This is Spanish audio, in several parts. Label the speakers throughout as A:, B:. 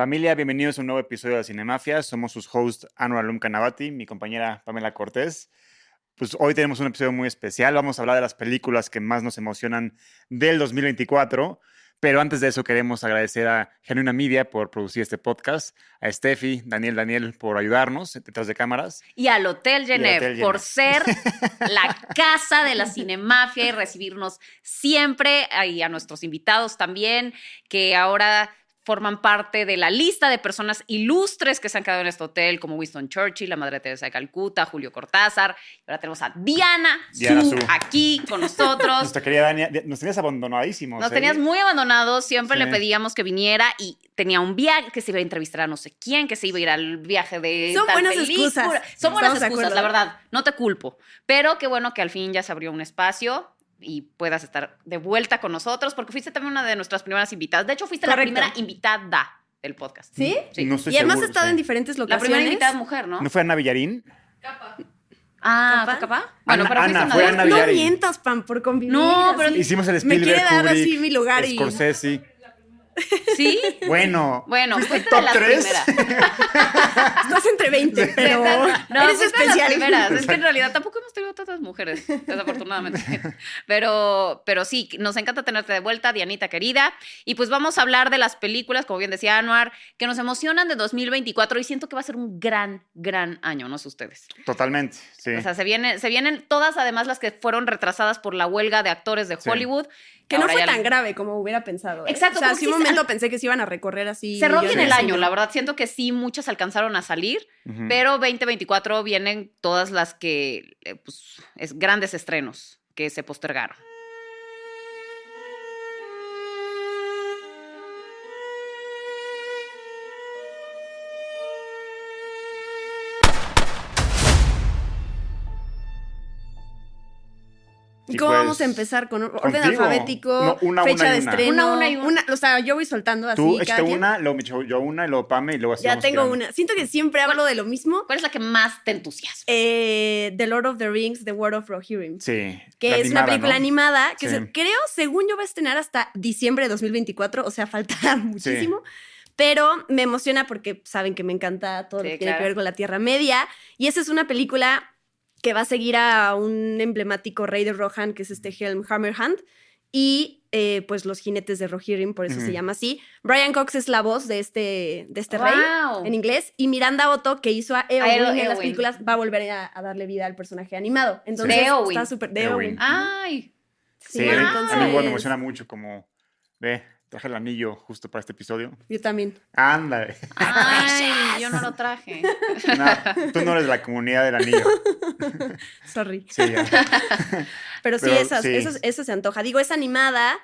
A: Familia, bienvenidos a un nuevo episodio de Cinemafia. Somos sus hosts Anwar Alum Canavati, mi compañera Pamela Cortés. Pues hoy tenemos un episodio muy especial. Vamos a hablar de las películas que más nos emocionan del 2024. Pero antes de eso queremos agradecer a Genuina Media por producir este podcast, a Steffi, Daniel, Daniel por ayudarnos detrás de cámaras.
B: Y al Hotel Genève por ser la casa de la cinemafia y recibirnos siempre, y a nuestros invitados también, que ahora forman parte de la lista de personas ilustres que se han quedado en este hotel, como Winston Churchill, la Madre Teresa de Calcuta, Julio Cortázar. Y ahora tenemos a Diana,
A: Diana
B: Su
A: Su.
B: aquí con nosotros.
A: Nuestra querida Dani, nos tenías abandonadísimos.
B: Nos
A: ¿eh?
B: tenías muy abandonados, siempre
A: Sí.
B: le pedíamos que viniera y tenía un viaje, que se iba a entrevistar a no sé quién, que se iba a ir al viaje de
C: Son
B: tal
C: buenas
B: película.
C: excusas.
B: Son buenas
C: Estamos
B: excusas, la verdad, no te culpo. Pero qué bueno que al fin ya se abrió un espacio y puedas estar de vuelta con nosotros, porque fuiste también una de nuestras primeras invitadas. De hecho, fuiste la primera invitada del podcast.
C: ¿Sí?
B: Sí.
A: No estoy
C: Y además he estado
A: sí.
C: en diferentes
B: La
C: locaciones.
B: primera invitada mujer, ¿no?
A: ¿No fue Ana Villarín?
B: Ah,
C: ¿Capaz?
B: ¿fue capaz? Bueno,
A: Ana-
B: pero fuiste
A: Ana,
B: una
A: fue
B: de
A: Ana
B: ellas.
C: No
A: Villarín.
C: mientas, Pam, por convivir.
B: No, pero-
C: así.
A: Hicimos el
C: Me
A: Spielberg,
C: quiere dar
A: Kubrick,
C: así mi lugar y-
A: Scorsese.
B: ¿Sí?
A: Bueno,
B: Bueno,
A: ¿fuiste
B: fuiste de
A: top
B: las
A: tres?
B: primeras.
C: Estás entre 20, pero
B: No,
C: eres
B: fuiste de las
C: especial.
B: primeras. Es que en realidad tampoco hemos tenido tantas mujeres, desafortunadamente. Pero, pero sí, nos encanta tenerte de vuelta, Dianita querida. Y pues vamos a hablar de las películas, como bien decía Anuar, que nos emocionan de 2024 y siento que va a ser un gran, gran año, no sé ustedes.
A: Totalmente, sí.
B: O sea, se, viene, se vienen todas, además, las que fueron retrasadas por la huelga de actores de
A: Sí.
B: Hollywood.
C: Que no fue tan grave como hubiera pensado. ¿eh?
B: Exacto,
C: O sea,
B: como
C: sí pensé que se iban a recorrer así.
B: Cerró bien
C: millones
B: el año, la verdad. Siento que sí, muchas alcanzaron a salir,
A: Ujú.
B: pero 2024 vienen todas las que, eh, pues, es grandes estrenos que se postergaron.
C: ¿Y cómo
A: pues,
C: vamos a empezar? ¿Con orden
A: contigo.
C: alfabético?
A: No, una,
C: fecha
A: una
C: de
A: una.
C: estreno.
B: Una, una y una.
C: O sea, yo voy soltando así.
A: Tú
C: cada quien.
A: una, luego echo yo una, y luego Pame, y luego así
C: Ya tengo
A: tirando.
C: una. Siento que siempre hablo de lo mismo.
B: ¿Cuál es la que más te entusiasma?
C: Eh, the Lord of the Rings, The World of Rohirrim.
A: Sí.
C: Que
A: la
C: es una
A: animada,
C: película
A: ¿no?
C: animada que
A: Sí.
C: se- creo, según yo, va a estrenar hasta diciembre de 2024, o sea, falta muchísimo. Pero me emociona porque saben que me encanta todo lo
B: Sí,
C: que tiene que
B: claro.
C: ver con la Tierra Media. Y esa es una película que va a seguir a un emblemático rey de Rohan, que es este Helm Hammerhand. Y eh, pues los jinetes de Rohirrim, por eso se llama así. Brian Cox es la voz de este, de este rey en inglés. Y Miranda Otto, que hizo a Eowyn en las películas, va a volver a, a darle vida al personaje animado. Entonces,
B: De Eowyn.
C: está súper... De
A: Eowyn.
C: Eowyn.
B: Ay,
A: Sí,
C: Sí,
A: a mí- a mí
C: entonces-
A: igual me emociona mucho como, ve, traje el anillo justo para este episodio.
C: Yo también.
A: Ándale.
B: ay, yo no lo traje.
A: No, tú no eres de la comunidad del anillo.
C: Sorry.
A: Sí, ya.
C: Pero sí,
A: Pero
C: esas,
A: sí.
C: Eso, eso se antoja. Digo, es animada,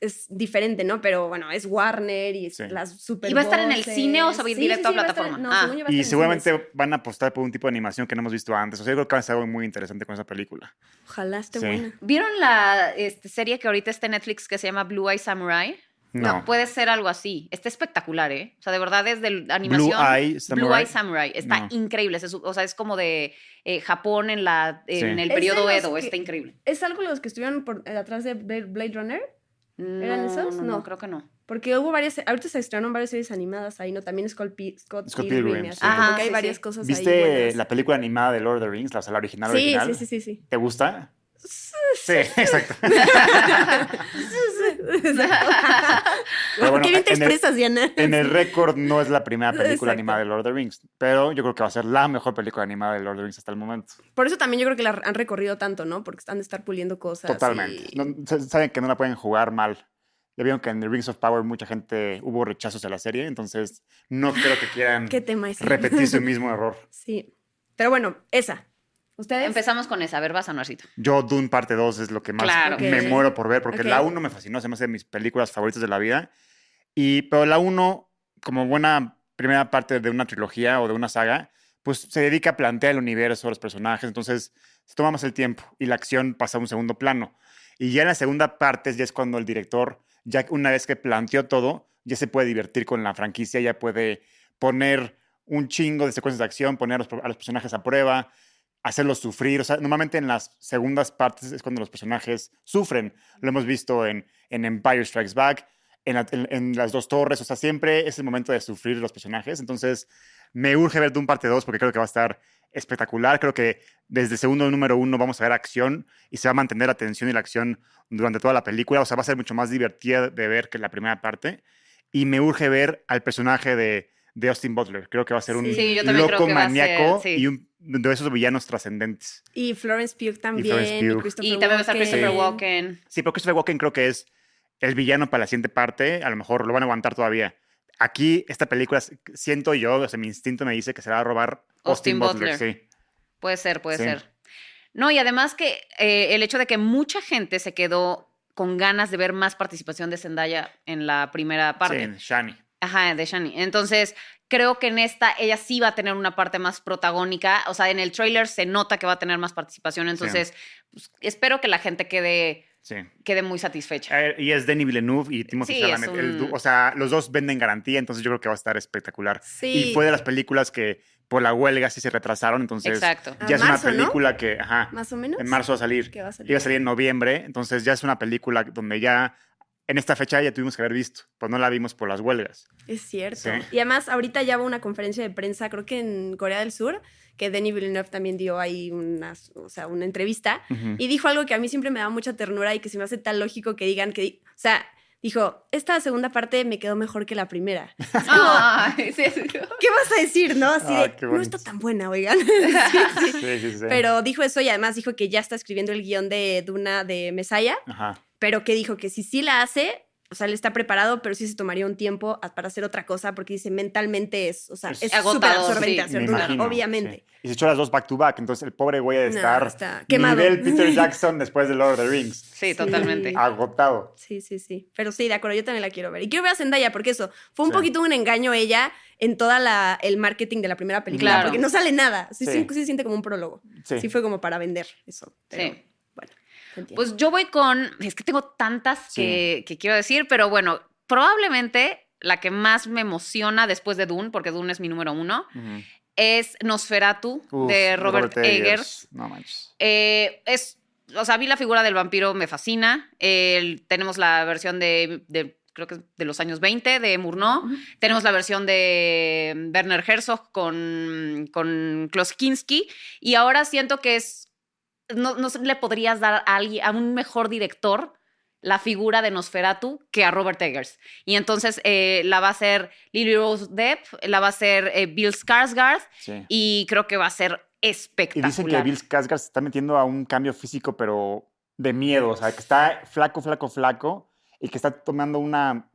C: es diferente, ¿no? Pero bueno, es Warner y es
A: Sí.
C: las super
B: ¿Y va a estar en el cine o se va a ir directo a plataforma?
C: no,
B: Ah.
C: a
A: Y
C: en
A: seguramente van a apostar por un tipo de animación que no hemos visto antes. O sea, yo creo que va a ser algo muy interesante con esa película.
C: Ojalá esté
A: Sí.
C: buena.
B: ¿Vieron la este, serie que ahorita está en Netflix que se llama Blue Eye Samurai?
A: No.
B: Puede ser algo así. Está espectacular, ¿eh? O sea, de verdad es de animación.
A: Blue Eye Samurai.
B: Blue Eye Samurai. Está
A: No.
B: increíble. Es- o sea, es como de eh, Japón en, la, en
A: Sí.
B: el
C: de
B: periodo Edo.
C: que-
B: Está increíble.
C: ¿Es algo los que estuvieron por, eh, atrás de Blade Runner? ¿Eran
B: No,
C: esos?
B: No, no,
C: No.
B: creo que no.
C: Porque hubo varias, ahorita se estrenaron varias series animadas ahí, ¿no? También Scott, Pi- Scott,
A: Scott
C: Pilgrim,
A: sí.
C: como que hay
B: sí,
C: varias
B: sí.
C: cosas ahí
A: ¿Viste la película animada de Lord of the Rings, la, o sea, la original
C: Sí,
A: original?
C: sí, sí, sí, sí.
A: ¿Te gusta? Sí, exacto. Pero bueno,
C: Qué bien te
A: en el-
C: expresas, Diana.
A: En el récord no es la primera película
C: Exacto.
A: animada de Lord of the Rings, pero yo creo que va a ser la mejor película animada de Lord of the Rings hasta el momento.
C: Por eso también yo creo que la han recorrido tanto, ¿no? Porque están de estar puliendo cosas.
A: Totalmente.
C: y-
A: No, saben que no la pueden jugar mal. Ya vieron que en The Rings of Power mucha gente hubo rechazos a la serie, entonces no creo que quieran
C: ¿Qué tema es?
A: repetir su mismo error.
C: Sí. Pero bueno, esa. ¿Ustedes?
B: Empezamos con esa. A ver, vas a.
A: Yo, Dune parte 2 es lo que más
B: Claro.
A: me muero por ver, porque la 1 me fascinó, se me hace de mis películas favoritas de la vida. Y, pero la 1, como buena primera parte de una trilogía o de una saga, pues se dedica a plantear el universo, los personajes, entonces se toma más el tiempo y la acción pasa a un segundo plano. Y ya en la segunda parte ya es cuando el director, ya una vez que planteó todo, ya se puede divertir con la franquicia, ya puede poner un chingo de secuencias de acción, poner a los, a los personajes a prueba, hacerlos sufrir. O sea, normalmente en las segundas partes es cuando los personajes sufren. Lo hemos visto en, en Empire Strikes Back, en, en- las dos torres, o sea, siempre es el momento de sufrir los personajes, entonces me urge ver Doom parte 2 porque creo que va a estar espectacular, creo que desde segundo número uno vamos a ver acción y se va a mantener la tensión y la acción durante toda la película, o sea, va a ser mucho más divertida de ver que la primera parte, y me urge ver al personaje de, de Austin Butler, creo que va a ser un
C: Sí.
A: Loco
B: ser,
A: maníaco
B: sí.
A: y un, de esos villanos trascendentes.
C: Y Florence Pugh también. Y,
A: Florence Pugh.
C: Christopher
B: Y también va a estar. Christopher
A: Sí.
B: Walken.
A: Sí, pero Christopher Walken creo que es el villano para la siguiente parte. A lo mejor lo van a aguantar todavía. Aquí, esta película, siento yo, o sea, mi instinto me dice que se la va a robar Austin,
B: Austin
A: Butler.
B: Butler.
A: Sí.
B: Puede ser, puede
A: Sí.
B: ser. No, y además que eh, el hecho de que mucha gente se quedó con ganas de ver más participación de Zendaya en la primera parte.
A: Sí, Shani.
B: Ajá, de Shani. Entonces, creo que en esta ella sí va a tener una parte más protagónica. O sea, en el trailer se nota que va a tener más participación. Entonces, pues, espero que la gente quede,
A: Sí.
B: quede muy satisfecha.
A: Eh, Y es Denis Villeneuve y Timothée
B: Sí,
A: Chalamet. El
B: un-
A: o sea, los dos venden garantía, entonces yo creo que va a estar espectacular.
C: Sí.
A: Y fue de las películas que por la huelga sí se retrasaron, entonces
B: Exacto.
C: A
A: ya es
C: marzo,
A: una
C: ¿no?
A: película que, ajá,
C: Más o menos.
A: en marzo va a salir.
C: Que va a salir.
A: Iba a salir en noviembre, entonces ya es una película donde ya en esta fecha ya tuvimos que haber visto, pues no la vimos por las huelgas.
C: Es cierto.
A: Sí.
C: Y además, ahorita ya hubo una conferencia de prensa, creo que en Corea del Sur, que Denis Villeneuve también dio ahí una, o sea, una entrevista. Y dijo algo que a mí siempre me da mucha ternura y que se me hace tan lógico que digan que, o sea, dijo, esta segunda parte me quedó mejor que la primera.
B: Ay, sí, sí.
C: ¿Qué vas a decir, no? Así
A: Ah,
C: de,
A: qué
C: no está tan buena, oigan. Sí, sí.
A: Sí, sí, sí.
C: Pero dijo eso y además dijo que ya está escribiendo el guion de Duna de Messiah,
A: Ajá.
C: Pero que dijo que si sí la hace, o sea, él está preparado, pero sí se tomaría un tiempo a- para hacer otra cosa porque dice mentalmente es, o sea,
A: Es
C: súper absorbente
B: sí.
A: imagino,
C: obviamente.
A: sí. Y se echó las dos back to back, entonces el pobre güey de
C: No,
A: estar
C: está quemado.
A: nivel Peter Jackson después de Lord of the Rings.
B: Sí, totalmente.
A: Agotado.
C: Sí, sí, sí. Pero sí, de acuerdo, yo también la quiero ver. Y quiero ver a Zendaya porque eso, fue un
A: Sí.
C: poquito un engaño ella en toda la, el marketing de la primera película,
B: Claro.
C: porque no sale nada. Sí,
A: Sí.
C: sí, sí se siente como un prólogo.
A: Sí.
C: Sí, fue como para vender eso. Pero,
B: Sí. Pues yo voy con. Es que tengo tantas
A: Sí.
B: que, que quiero decir, pero bueno, probablemente la que más me emociona después de Dune, porque Dune es mi número uno, es Nosferatu
A: Uf,
B: de Robert, Eggers.
A: No manches.
B: Eh, es, o sea, a mí la figura del vampiro me fascina. El- tenemos la versión de, de, creo que es de los años 20 de Murnau. Tenemos la versión de Werner Herzog con, con Klaus Kinski. Y ahora siento que es. No, no le podrías dar a, alguien, a un mejor director la figura de Nosferatu que a Robert Eggers. Y entonces eh, la va a hacer Lily Rose Depp, la va a hacer eh, Bill Skarsgård
A: Sí.
B: y creo que va a ser
A: Y
B: espectacular.
A: dicen que Bill Skarsgård se está metiendo a un cambio físico, pero de miedo. O sea, que está flaco, flaco, flaco y que está tomando una.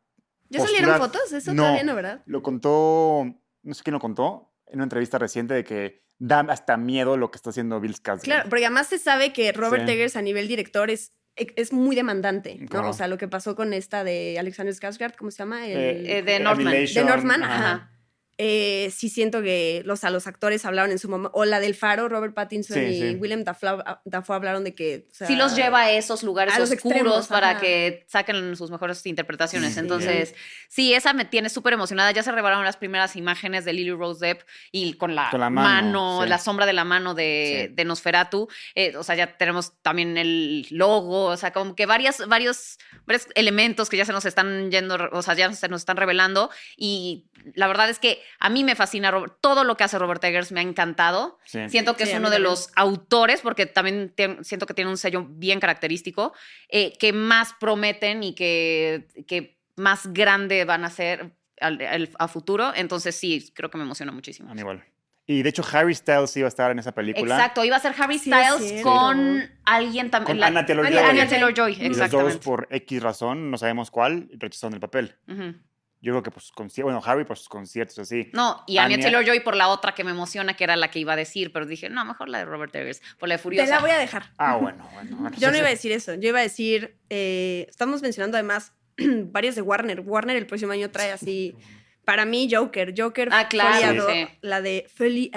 C: ¿Ya salieron fotos? Eso
A: No.
C: todavía no, ¿verdad?
A: Lo contó, no sé quién lo contó, en una entrevista reciente de que da hasta miedo lo que está haciendo Bill Skarsgård.
C: Claro, porque además se sabe que Robert
A: Sí.
C: Eggers a nivel director es, es muy demandante, ¿no?
A: Claro.
C: O sea, lo que pasó con esta de Alexander Skarsgård, ¿cómo se llama? El-
B: Eh, de Northman.
A: Annihilation,
C: De Northman,
A: ajá.
C: ajá. Eh, sí siento que los, a los actores hablaron en su momento, o la del Faro, Robert Pattinson
A: Sí,
C: y
A: sí.
C: William Dafoe, Dafoe hablaron de que... o sea,
B: sí los lleva a esos lugares
C: a los
B: oscuros
C: extremos,
B: para
C: ajá.
B: que saquen sus mejores interpretaciones.
A: Sí.
B: Entonces, sí, esa me tiene súper emocionada. Ya se revelaron las primeras imágenes de Lily Rose Depp y con la,
A: Con la
B: mano,
A: mano, sí.
B: la sombra de la mano de,
A: Sí.
B: de Nosferatu. Eh, o sea, ya tenemos también el logo, o sea, como que varias, varios, varios elementos que ya se nos están yendo, o sea, ya se nos están revelando. Y la verdad es que a mí me fascina Robert- todo lo que hace Robert Eggers, me ha encantado.
A: Sí.
B: Siento que
C: Sí,
B: es uno de los autores, porque también siento que tiene un sello bien característico, eh, que más prometen y que, que más grande van a ser al- al- a futuro. Entonces sí, creo que me emociona muchísimo.
A: A mí igual. Y de hecho, Harry Styles iba a estar en esa película.
B: Exacto, iba a ser Harry Styles con alguien también.
A: Con Anya Taylor-Joy.
B: Anya Taylor-Joy,
A: Y Los dos,
B: exactamente.
A: por X razón, no sabemos cuál, rechazaron el papel. Yo creo que, pues, conci- bueno, Harry por sus conciertos así.
B: No, y Anya
A: Anya-
B: Taylor-Joy por la otra que me emociona, que era la que iba a decir, pero dije, no, mejor la de Robert Eggers, por la de
C: Te
B: Furiosa.
C: la voy a dejar.
A: Ah, bueno, bueno. bueno.
C: Yo no iba a decir eso. Yo iba a decir, eh, estamos mencionando además varios de Warner. Warner el próximo año trae así, para mí, Joker. Joker,
B: Ah, claro,
C: Folie
B: sí.
C: La de Folie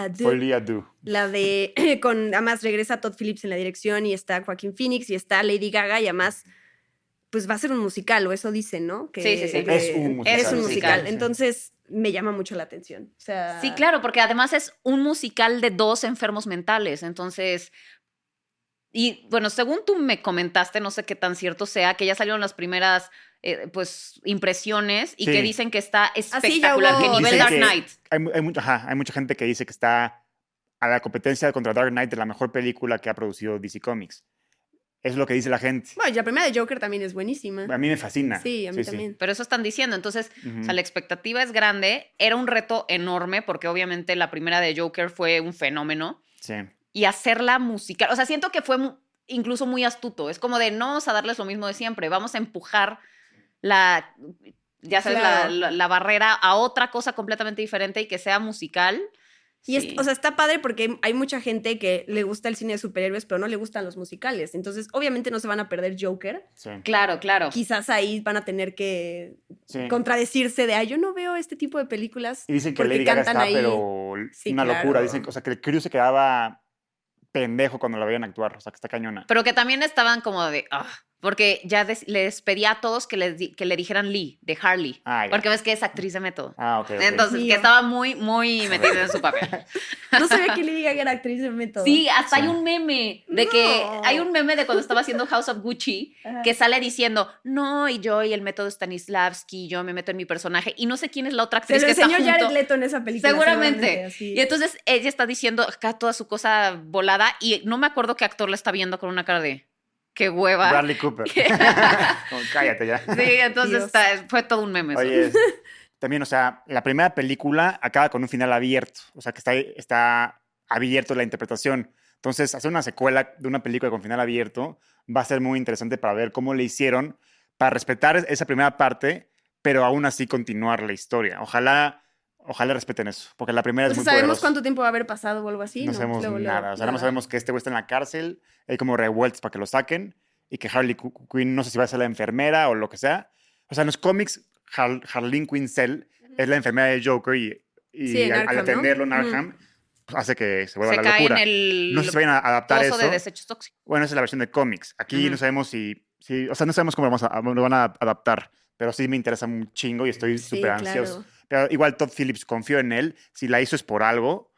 C: deux. La de, con, además regresa Todd Phillips en la dirección y está Joaquín Phoenix y está Lady Gaga y además, pues va a ser un musical, o eso dicen, ¿no? Que,
B: Sí, sí, sí.
C: que
A: Es un musical,
C: Es un
B: sí,
C: musical.
A: sí.
C: Entonces, me llama mucho la atención. O sea,
B: Sí, claro, porque además es un musical de dos enfermos mentales. Entonces, Y bueno, según tú me comentaste, no sé qué tan cierto sea, que ya salieron las primeras eh, pues impresiones y
A: Sí.
B: que dicen que está
C: Ah,
B: espectacular, que nivel
A: Dicen
B: Dark
A: que
B: Knight.
A: Hay, mu- hay mucha, ajá, hay mucha gente que dice que está a la competencia contra Dark Knight de la mejor película que ha producido DC Comics. Es lo que dice la gente.
C: Bueno, y la primera de Joker también es buenísima.
A: A mí me fascina.
C: Sí, a mí también.
B: Pero eso están diciendo. Entonces, o sea, la expectativa es grande. Era un reto enorme porque obviamente la primera de Joker fue un fenómeno.
A: Sí.
B: Y hacerla musical. O sea, siento que fue mu- incluso muy astuto. Es como de no vamos a darles lo mismo de siempre. Vamos a empujar la, ya sabes, la, la barrera a otra cosa completamente diferente y que sea musical.
C: Y es- o sea, está padre porque hay mucha gente que le gusta el cine de superhéroes, pero no le gustan los musicales. Entonces, obviamente no se van a perder Joker.
A: Sí.
B: claro, claro.
C: Quizás ahí van a tener que
A: sí.
C: contradecirse de, ay, yo no veo este tipo de películas.
A: Y dicen que Lady Gaga está,
C: ahí.
A: pero
C: Sí,
A: una
C: claro.
A: locura. Dicen, o sea, que el crew se quedaba pendejo cuando la veían actuar. O sea, que está cañona.
B: Pero que también estaban como de. "Ah", porque ya des- les pedía a todos que, les di- que le dijeran Lee, de Harley.
A: Ah,
B: porque ves que es actriz de método.
A: Ah, ok. ok.
B: Entonces,
C: Mío.
B: que estaba muy, muy metida en su papel.
C: No sabía que Lady Gaga era actriz de método.
B: Sí, hasta
A: Sí.
B: hay un meme de que. Hay un meme de cuando estaba haciendo House of Gucci
C: Ajá.
B: que sale diciendo, no, y yo y el método Stanislavski, yo me meto en mi personaje. Y no sé quién es la otra
C: Se
B: actriz
C: lo
B: que está
C: enseñó Jared
B: junto.
C: Leto en esa película.
B: Seguramente. Y entonces ella está diciendo acá toda su cosa volada y no me acuerdo qué actor la está viendo con una cara de qué hueva.
A: Bradley Cooper. Como, cállate ya.
B: Sí, entonces está- fue todo un meme.
A: Oye, es- también, o sea, la primera película acaba con un final abierto, o sea, que está, está abierto la interpretación. Entonces, hacer una secuela de una película con final abierto va a ser muy interesante para ver cómo le hicieron para respetar esa primera parte, pero aún así continuar la historia. Ojalá, ojalá respeten eso, porque la primera
C: O
A: es muy
C: ¿Sabemos
A: poderosa.
C: cuánto tiempo va a haber pasado o algo así?
A: no, sabemos
C: Luego, luego,
A: nada. O sea, nada más
C: nada.
A: sabemos que este güey está en la cárcel, hay como revueltos para que lo saquen, y que Harley Qu- Quinn no sé si va a ser la enfermera o lo que sea. O sea, en los cómics, Har- Harleen Quinzel es la enfermera de Joker y, y
C: Sí,
A: al, al
C: Arkham, ¿no?
A: atenderlo en. Arkham, pues, hace que se vuelva
B: Se
A: la
B: cae
A: locura.
B: en el
A: No sé si vayan a adaptar eso.
B: de desechos tóxicos.
A: Bueno, esa es la versión de cómics. Aquí no sabemos si, si- o sea, no sabemos cómo lo, vamos a, lo van a adaptar, pero sí me interesa un chingo y estoy
C: Sí,
A: súper
C: claro.
A: ansioso. Igual Todd Phillips confío en él. Si la hizo es por algo.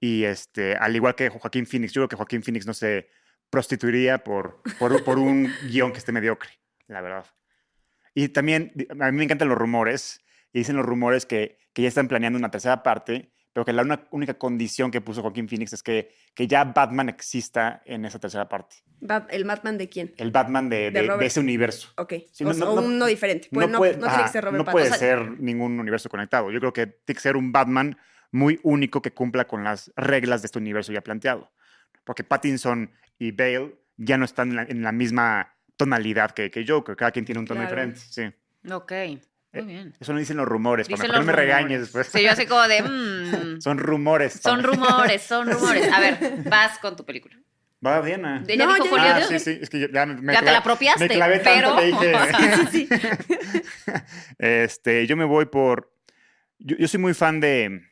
A: Y este, al igual que Joaquín Phoenix, yo creo que Joaquín Phoenix no se prostituiría por, por, por un guion que esté mediocre, la verdad. Y también, a mí me encantan los rumores. Y dicen los rumores que, que ya están planeando una tercera parte, pero que la una- única condición que puso Joaquín Phoenix es que, que ya Batman exista en esa tercera parte.
C: Bat- ¿El Batman de quién?
A: El Batman de,
C: De
A: de- de ese universo.
C: Ok.
A: Sí,
C: o
A: no- no- no-
C: uno diferente. Pues no,
A: puede,
C: no tiene
A: ajá,
C: que ser Robert
A: no puede
C: Pattinson.
A: ser ningún universo conectado. Yo creo que tiene que ser un Batman muy único que cumpla con las reglas de este universo ya planteado. Porque Pattinson y Bale ya no están en la, en la misma tonalidad que, que Joker. Cada quien tiene un tono
C: Claro.
A: diferente. Sí.
B: Ok, muy bien.
A: Eso no dicen los rumores.
B: Dicen
A: para que no
B: los
A: me
B: rumores.
A: regañes después.
B: Sí, yo así como de... mm,
A: Son rumores.
B: son rumores, son rumores. A ver, vas con tu película.
A: Va bien. ah.
B: Ella
C: No,
B: dijo
C: ya-
A: Ah, sí, sí. Es que ya, ya me, me
B: Ya te la apropiaste,
A: Me clavé tanto
B: pero-
A: que dije.
C: Sí, sí, sí.
A: Este, yo me voy por. Yo, yo soy muy fan de,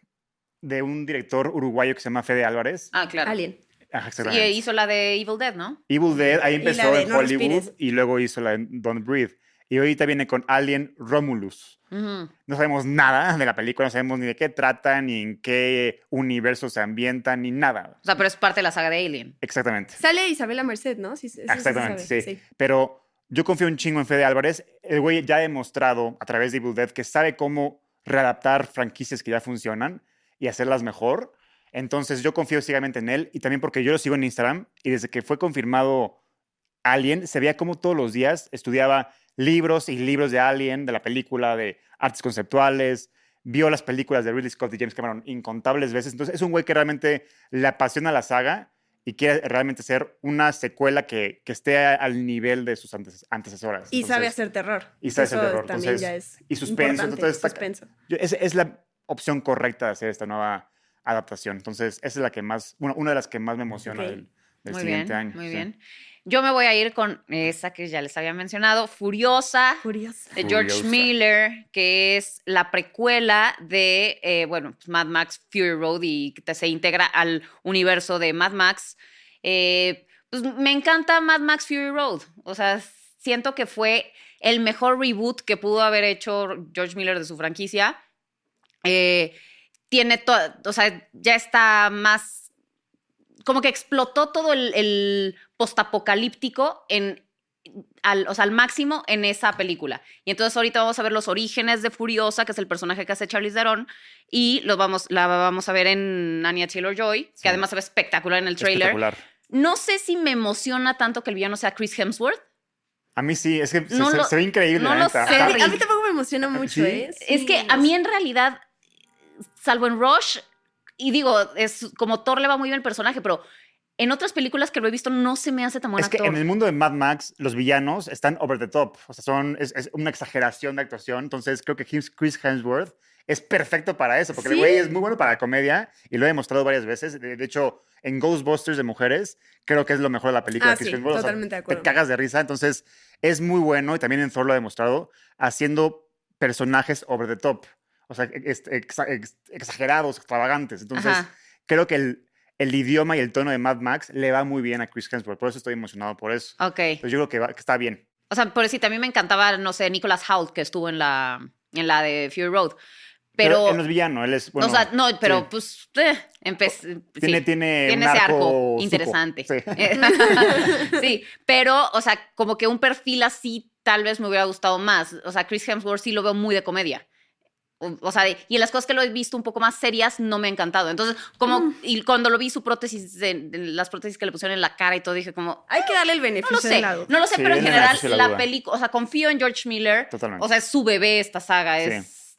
A: de un director uruguayo que se llama Fede Álvarez.
B: Ah, claro.
C: Alien.
A: Ajá,
B: Y hizo la de Evil Dead, ¿no?
A: Evil Dead, ahí empezó en
C: No
A: Hollywood
C: respires.
A: y luego hizo la de Don't Breathe. Y ahorita viene con Alien Romulus. No sabemos nada de la película, no sabemos ni de qué trata, ni en qué universo se ambienta, ni nada.
B: O sea, pero es parte de la saga de Alien.
A: Exactamente.
C: Sale Isabela Merced, ¿no? Sí, sí, sí, sí
A: Exactamente, sí. Pero yo confío un chingo en Fede Álvarez. El güey ya ha demostrado a través de Evil Dead que sabe cómo readaptar franquicias que ya funcionan y hacerlas mejor. Entonces yo confío ciegamente en él y también porque yo lo sigo en Instagram y desde que fue confirmado Alien, se veía como todos los días estudiaba libros y libros de Alien, de la película, de artes conceptuales, vio las películas de Ridley Scott y James Cameron incontables veces. Entonces es un güey que realmente le apasiona la saga y quiere realmente ser una secuela que, que esté al nivel de sus antes- antecesoras.
C: Y sabe hacer terror.
A: y sabe hacer terror,
C: También
A: entonces,
C: ya es
A: y suspenso, entonces
C: suspenso.
A: es, es la opción correcta de hacer esta nueva adaptación. Entonces, esa es la que más, una, una de las que más me emociona del, siguiente
B: bien,
A: año.
B: muy
A: sí.
B: bien. Yo me voy a ir con esa que ya les había mencionado, Furiosa,
C: Curiosa.
B: de George
A: Furiosa.
B: Miller, que es la precuela de, eh, bueno, pues, Mad Max Fury Road y que se integra al universo de Mad Max. Eh, pues me encanta Mad Max Fury Road. O sea, siento que fue el mejor reboot que pudo haber hecho George Miller de su franquicia. Eh, tiene todo, o sea, ya está más como que explotó todo el, el postapocalíptico en al, o sea, al máximo en esa película. Y entonces ahorita vamos a ver los orígenes de Furiosa, que es el personaje que hace Charlize Theron, y los vamos, la vamos a ver en Anya Taylor-Joy, que además se ve espectacular en el trailer.
A: Espectacular.
B: No sé si me emociona tanto que el villano sea Chris Hemsworth.
A: A mí sí, es que se-
B: No
A: se,
B: lo-
A: se ve increíble.
B: no
A: la
B: lo
A: neta.
B: sé.
A: Hasta-
C: A mí, a mí tampoco me emociona mucho,
A: ¿Sí?
C: ¿eh?
B: Es que a mí en realidad, salvo en Rush, y digo, es como Thor le va muy bien el personaje, pero en otras películas que lo he visto no se me hace tan buen
A: Es que en el mundo de Mad Max, los villanos están over the top. O sea, son, es, es una exageración de actuación. Entonces, creo que Chris- Hemsworth es perfecto para eso, porque el güey es muy bueno para la comedia y lo he demostrado varias veces. De, de hecho, en Ghostbusters de mujeres, creo que es lo mejor de la película.
C: Ah,
A: de
C: sí,
A: Hemsworth. O sea,
C: totalmente de acuerdo.
A: Te cagas de risa. Entonces, es muy bueno y también en Thor lo ha demostrado haciendo personajes over the top. O sea, ex- exa- ex- exagerados, extravagantes. Entonces,
B: Ajá.
A: creo que el, el idioma y el tono de Mad Max le va muy bien a Chris Hemsworth. Por eso estoy emocionado por eso.
B: Ok.
A: Entonces yo creo que, va- que está bien.
B: O sea, por decir, también me encantaba, no sé, Nicholas Hoult, que estuvo en la, en la de Fury Road. Pero,
A: él no es villano, él es. Bueno,
B: o sea, no, pero
A: sí.
B: pues, eh, empe-
A: Tiene,
B: sí.
A: tiene, un
B: Tiene ese arco
A: supo.
B: interesante.
A: Sí.
B: sí, pero, o sea, como que un perfil así tal vez me hubiera gustado más. O sea, Chris Hemsworth sí lo veo muy de comedia. O, sea, de- y en las cosas que lo he visto un poco más serias no me ha encantado. Entonces, como,
C: Mm.
B: y cuando lo vi su prótesis, de- de las prótesis que le pusieron en la cara y todo, dije como,
C: Hay que darle el
B: no lo
C: beneficio
B: sé,
C: de la duda.
B: no lo sé,
A: Sí,
B: pero en general
A: beneficio la
B: película, o sea, confío en George Miller.
A: Totalmente.
B: O sea, es su bebé esta saga, es,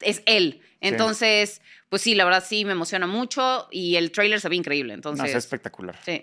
B: es él. Entonces, pues sí, la verdad sí me emociona mucho y el trailer se ve increíble.
A: no,
B: Entonces,
A: es espectacular.
B: sí.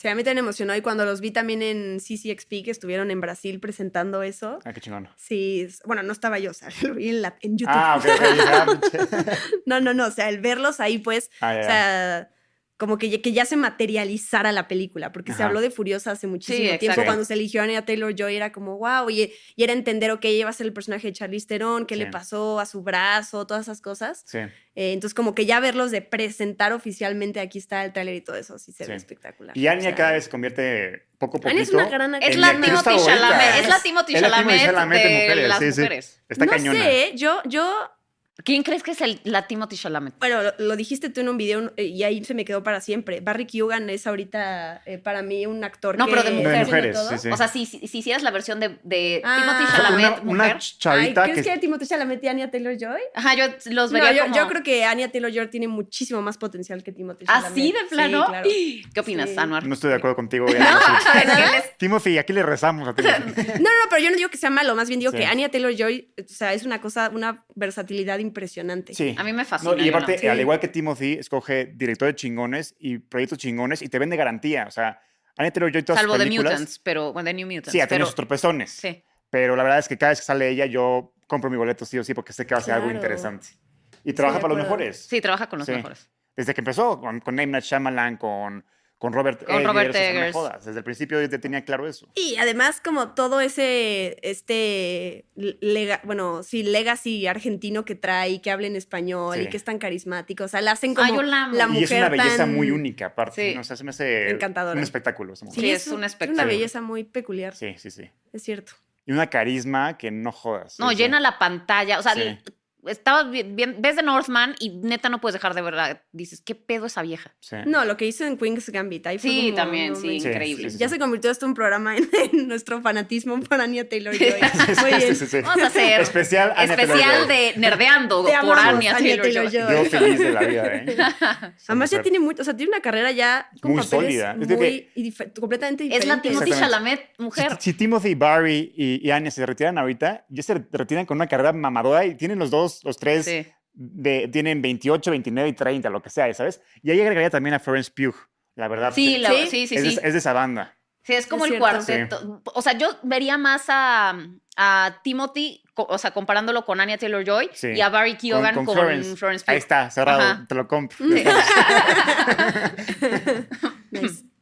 C: Sí, a mí también emocionó y cuando los vi también en CCXP, que estuvieron en Brasil presentando eso.
A: Ah, qué chingón.
C: Sí, bueno, no estaba yo, o sea, lo vi en, la- en YouTube.
A: Ah, ok, ok. ya, pinche.
C: No, no, no, o sea, el verlos ahí, pues,
A: Ah,
C: o sea, como que, ya- que ya se materializara la película, porque se habló de Furiosa hace muchísimo tiempo. Cuando se eligió a Anya Taylor Joy era como, wow, y, y era entender, ok, ella va a ser el personaje de Charlize Theron, qué le pasó a su brazo, todas esas cosas.
A: Sí.
C: Eh, entonces, como que ya verlos de presentar oficialmente, aquí está el tráiler y todo eso, sí se ve espectacular.
A: Y
C: O
A: Anya
C: sea,
A: cada vez se convierte poco a poquito.
C: Anya es una gran
B: Es la Timothy. Chalamet. Es la Timothy Chalamet,
A: de
B: de
A: mujeres,
B: las
A: sí, sí.
B: mujeres.
A: Está
C: no
A: cañona.
C: sé, yo, yo
B: ¿Quién crees que es el, la Timothy Chalamet?
C: Bueno, lo, lo dijiste tú en un video eh, y ahí se me quedó para siempre. Barry Keoghan es ahorita eh, para mí un actor
B: No,
C: que
B: pero de mujer.
A: mujeres,
C: todo.
A: sí, sí.
B: O sea, si, si, si hicieras la versión de, de
C: Ah.
B: Timothy Chalamet,
A: una, una
B: mujer.
C: Ay,
A: chavita
C: ¿crees
A: que...
C: que Timothée Chalamet y Anya Taylor-Joy?
B: Ajá, yo los
C: No,
B: vería
C: yo,
B: como...
C: yo creo que Anya Taylor-Joy tiene muchísimo más potencial que Timothée Chalamet.
B: ¿Así de plano?
C: Sí, claro.
B: ¿Qué opinas,
C: Sí.
B: Anwar?
A: No estoy de acuerdo contigo. Timothy, aquí le rezamos a Timothy.
C: No, no, pero yo no digo que sea malo, más bien digo
A: Sí.
C: que Anya Taylor-Joy, o sea, es una cosa, una versatilidad impresionante.
A: Sí.
B: A mí me fascina.
A: No, y
B: yo
A: aparte,
B: no.
A: Al igual que Timothy, escoge directores chingones y proyectos chingones y te vende garantía. O sea, Anya Taylor-Joy todas
B: Salvo
A: sus
B: de
A: películas...
B: Mutants, pero bueno, de New Mutants.
A: Sí, ha tenido
B: pero,
A: sus tropezones.
B: sí.
A: Pero la verdad es que cada vez que sale ella, yo compro mi boleto sí o sí porque sé que va a ser algo interesante. Y trabaja para los mejores.
B: Sí, trabaja con los
A: Sí.
B: mejores.
A: Desde que empezó, con, con Name Night Shyamalan, con, con Robert
B: Con Robert
A: o sea, no me
B: Eggers.
A: jodas. Desde el principio yo te tenía claro eso.
C: Y además, como todo ese, este, lega- bueno, sí, legacy argentino que trae, que habla en español
A: Sí.
C: y que es tan carismático. O sea, la hacen como
B: yo la amo.
C: la
A: y es una
C: mujer
A: belleza
C: tan-
A: muy única, aparte.
B: Sí.
A: ¿no? O sea, se me hace
C: Encantadora.
A: un espectáculo. esa mujer.
B: Sí, es un
C: Una
B: espectáculo.
C: belleza muy peculiar,
A: Sí, sí, sí.
C: es cierto.
A: Y una carisma que no jodas.
B: No,
A: sí.
B: llena la pantalla. O sea,
A: Sí.
B: l- estaba bien, bien- ves de Northman y neta no puedes dejar de verla. Dices, ¿qué pedo esa vieja?
A: Sí.
C: No, lo que hizo en Queen's Gambit. Ahí fue
B: Sí,
C: como,
B: también,
C: no
B: sí, increíble.
A: sí, sí,
C: Ya se convirtió esto en un programa en, en nuestro fanatismo por Anya Taylor Joy.
A: Sí,
C: Muy
A: sí,
C: bien.
A: sí, sí.
B: Vamos a hacer
A: Especial
B: especial de Nerdeando
C: Te
B: por Anya
C: Anya
B: Taylor-Joy.
C: Taylor-Joy.
A: Yo feliz de la vida, ¿eh?
C: Además ya tiene mucho, o sea, tiene una carrera ya con
A: Muy sólida. Es
C: muy
A: de que-
C: y dif- completamente
B: Es
C: diferente.
B: la Timothy. Chalamet, mujer.
A: Si, si Timothy, Barry y, y Anya se retiran ahorita, ya se retiran con una carrera mamadora y tienen los dos, los tres,
B: Sí.
A: de, tienen 28, 29 y 30, lo que sea, ¿sabes? Y ahí agregaría también a Florence Pugh, la verdad.
B: Sí, la-
C: ¿Sí?
B: sí,
A: es,
B: sí.
A: De, es de esa banda.
B: Sí, es como
C: Es
B: el
C: cierto.
B: cuarteto. O sea, yo vería más a, a Timothy, o sea, comparándolo con Anya Taylor Joy
A: Sí.
B: y a Barry Keoghan con, Florence. Pugh.
A: Ahí está, cerrado,
B: Ajá.
A: te lo compro.
B: Sí.
C: Nice.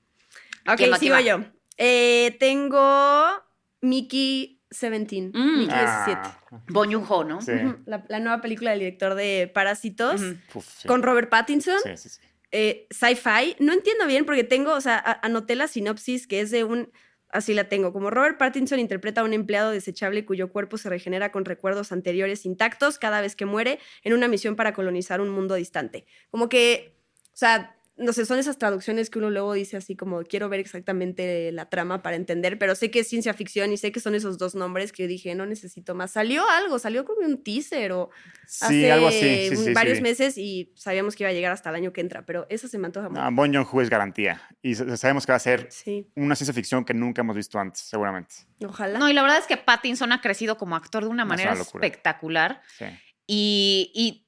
C: Ok,
B: ¿Quién va, quién
C: sigo yo. Eh, tengo Mickey 17.
B: Mm.
C: Mickey 17.
A: Ah,
B: Joon-ho, ¿no?
A: sí.
C: La, la nueva película del director de Parásitos.
B: Ujú.
A: Uf, sí.
C: Con Robert Pattinson.
A: Sí, sí, sí.
C: eh, sci-fi. No entiendo bien porque tengo, o sea, a- anoté la sinopsis que es de un, así la tengo, como Robert Pattinson interpreta a un empleado desechable cuyo cuerpo se regenera con recuerdos anteriores intactos cada vez que muere en una misión para colonizar un mundo distante. Como que, o sea, no sé, son esas traducciones que uno luego dice así como quiero ver exactamente la trama para entender, pero sé que es ciencia ficción y sé que son esos dos nombres que yo dije no necesito más. Salió algo, salió como un teaser o
A: Sí,
C: hace
A: algo así. Sí, sí,
C: varios
A: sí.
C: meses y sabíamos que iba a llegar hasta el año que entra, pero eso se me antoja mucho.
A: No, Bon Joon-ho es garantía. Y sa- sabemos que va a ser
C: Sí,
A: una ciencia ficción que nunca hemos visto antes, seguramente.
C: ojalá.
B: No, y la verdad es que Pattinson ha crecido como actor de una
A: es
B: manera
A: una
B: espectacular.
A: Sí.
B: Y, y,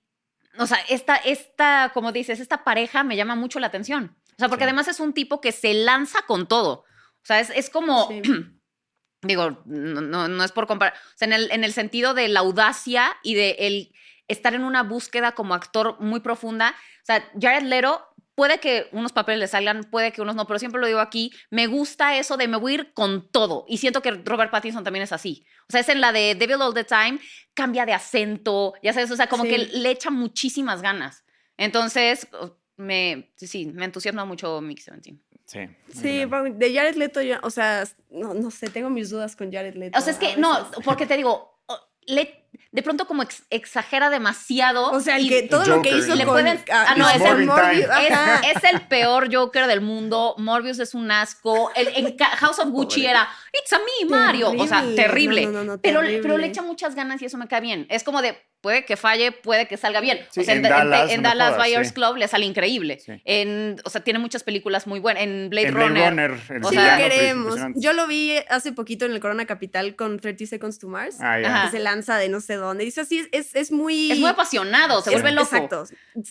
B: o sea, esta, esta, como dices, esta pareja me llama mucho la atención. O sea, porque
A: Sí.
B: además es un tipo que se lanza con todo. O sea, es, es como,
C: Sí.
B: digo, no, no, no es por comparar, o sea, en el, en el sentido de la audacia y de el estar en una búsqueda como actor muy profunda. O sea, Jared Leto, puede que unos papeles le salgan, puede que unos no, pero siempre lo digo aquí, me gusta eso de me voy a ir con todo. Y siento que Robert Pattinson también es así. O sea, es en la de Devil All the Time, cambia de acento, ya sabes, o sea, como
C: Sí.
B: que le echa muchísimas ganas. Entonces, me, sí, me entusiasma mucho Mix 17.
A: Sí.
C: Sí, de Jared Leto, yo, o sea, no, no sé, tengo mis dudas con Jared Leto.
B: O sea, es que, no, porque te digo, le, de pronto como ex- exagera demasiado.
C: O sea, el
B: y
C: que todo lo que hizo.
B: Le pueden- ah, no,
C: con
B: es el
C: Morbius,
A: Morbin
C: ajá.
B: Es, es el peor Joker del mundo. Morbius es un asco. El, en House of Gucci
C: Pobre.
B: era It's a me, Mario. O sea,
C: Terrible. No, no, no,
B: pero,
C: terrible.
B: pero le echa muchas ganas y eso me cae bien. Es como de, puede que falle, puede que salga bien.
A: Sí,
B: o sea,
A: en Dallas,
B: en
A: no me
B: Dallas
A: jodas,
B: Buyers
A: sí.
B: Club le sale increíble.
A: Sí.
B: En, o sea, tiene muchas películas muy buenas. En Blade
A: En Blade
B: Runner.
A: Runner, el
B: O
C: Sí,
B: sea,
C: queremos. Yo lo vi hace poquito en el Corona Capital con 30 Seconds to Mars.
A: Ah.
C: Que se lanza de no sé dónde. Dice así, es, es muy...
B: Es muy apasionado, se vuelve loco.
C: Exacto.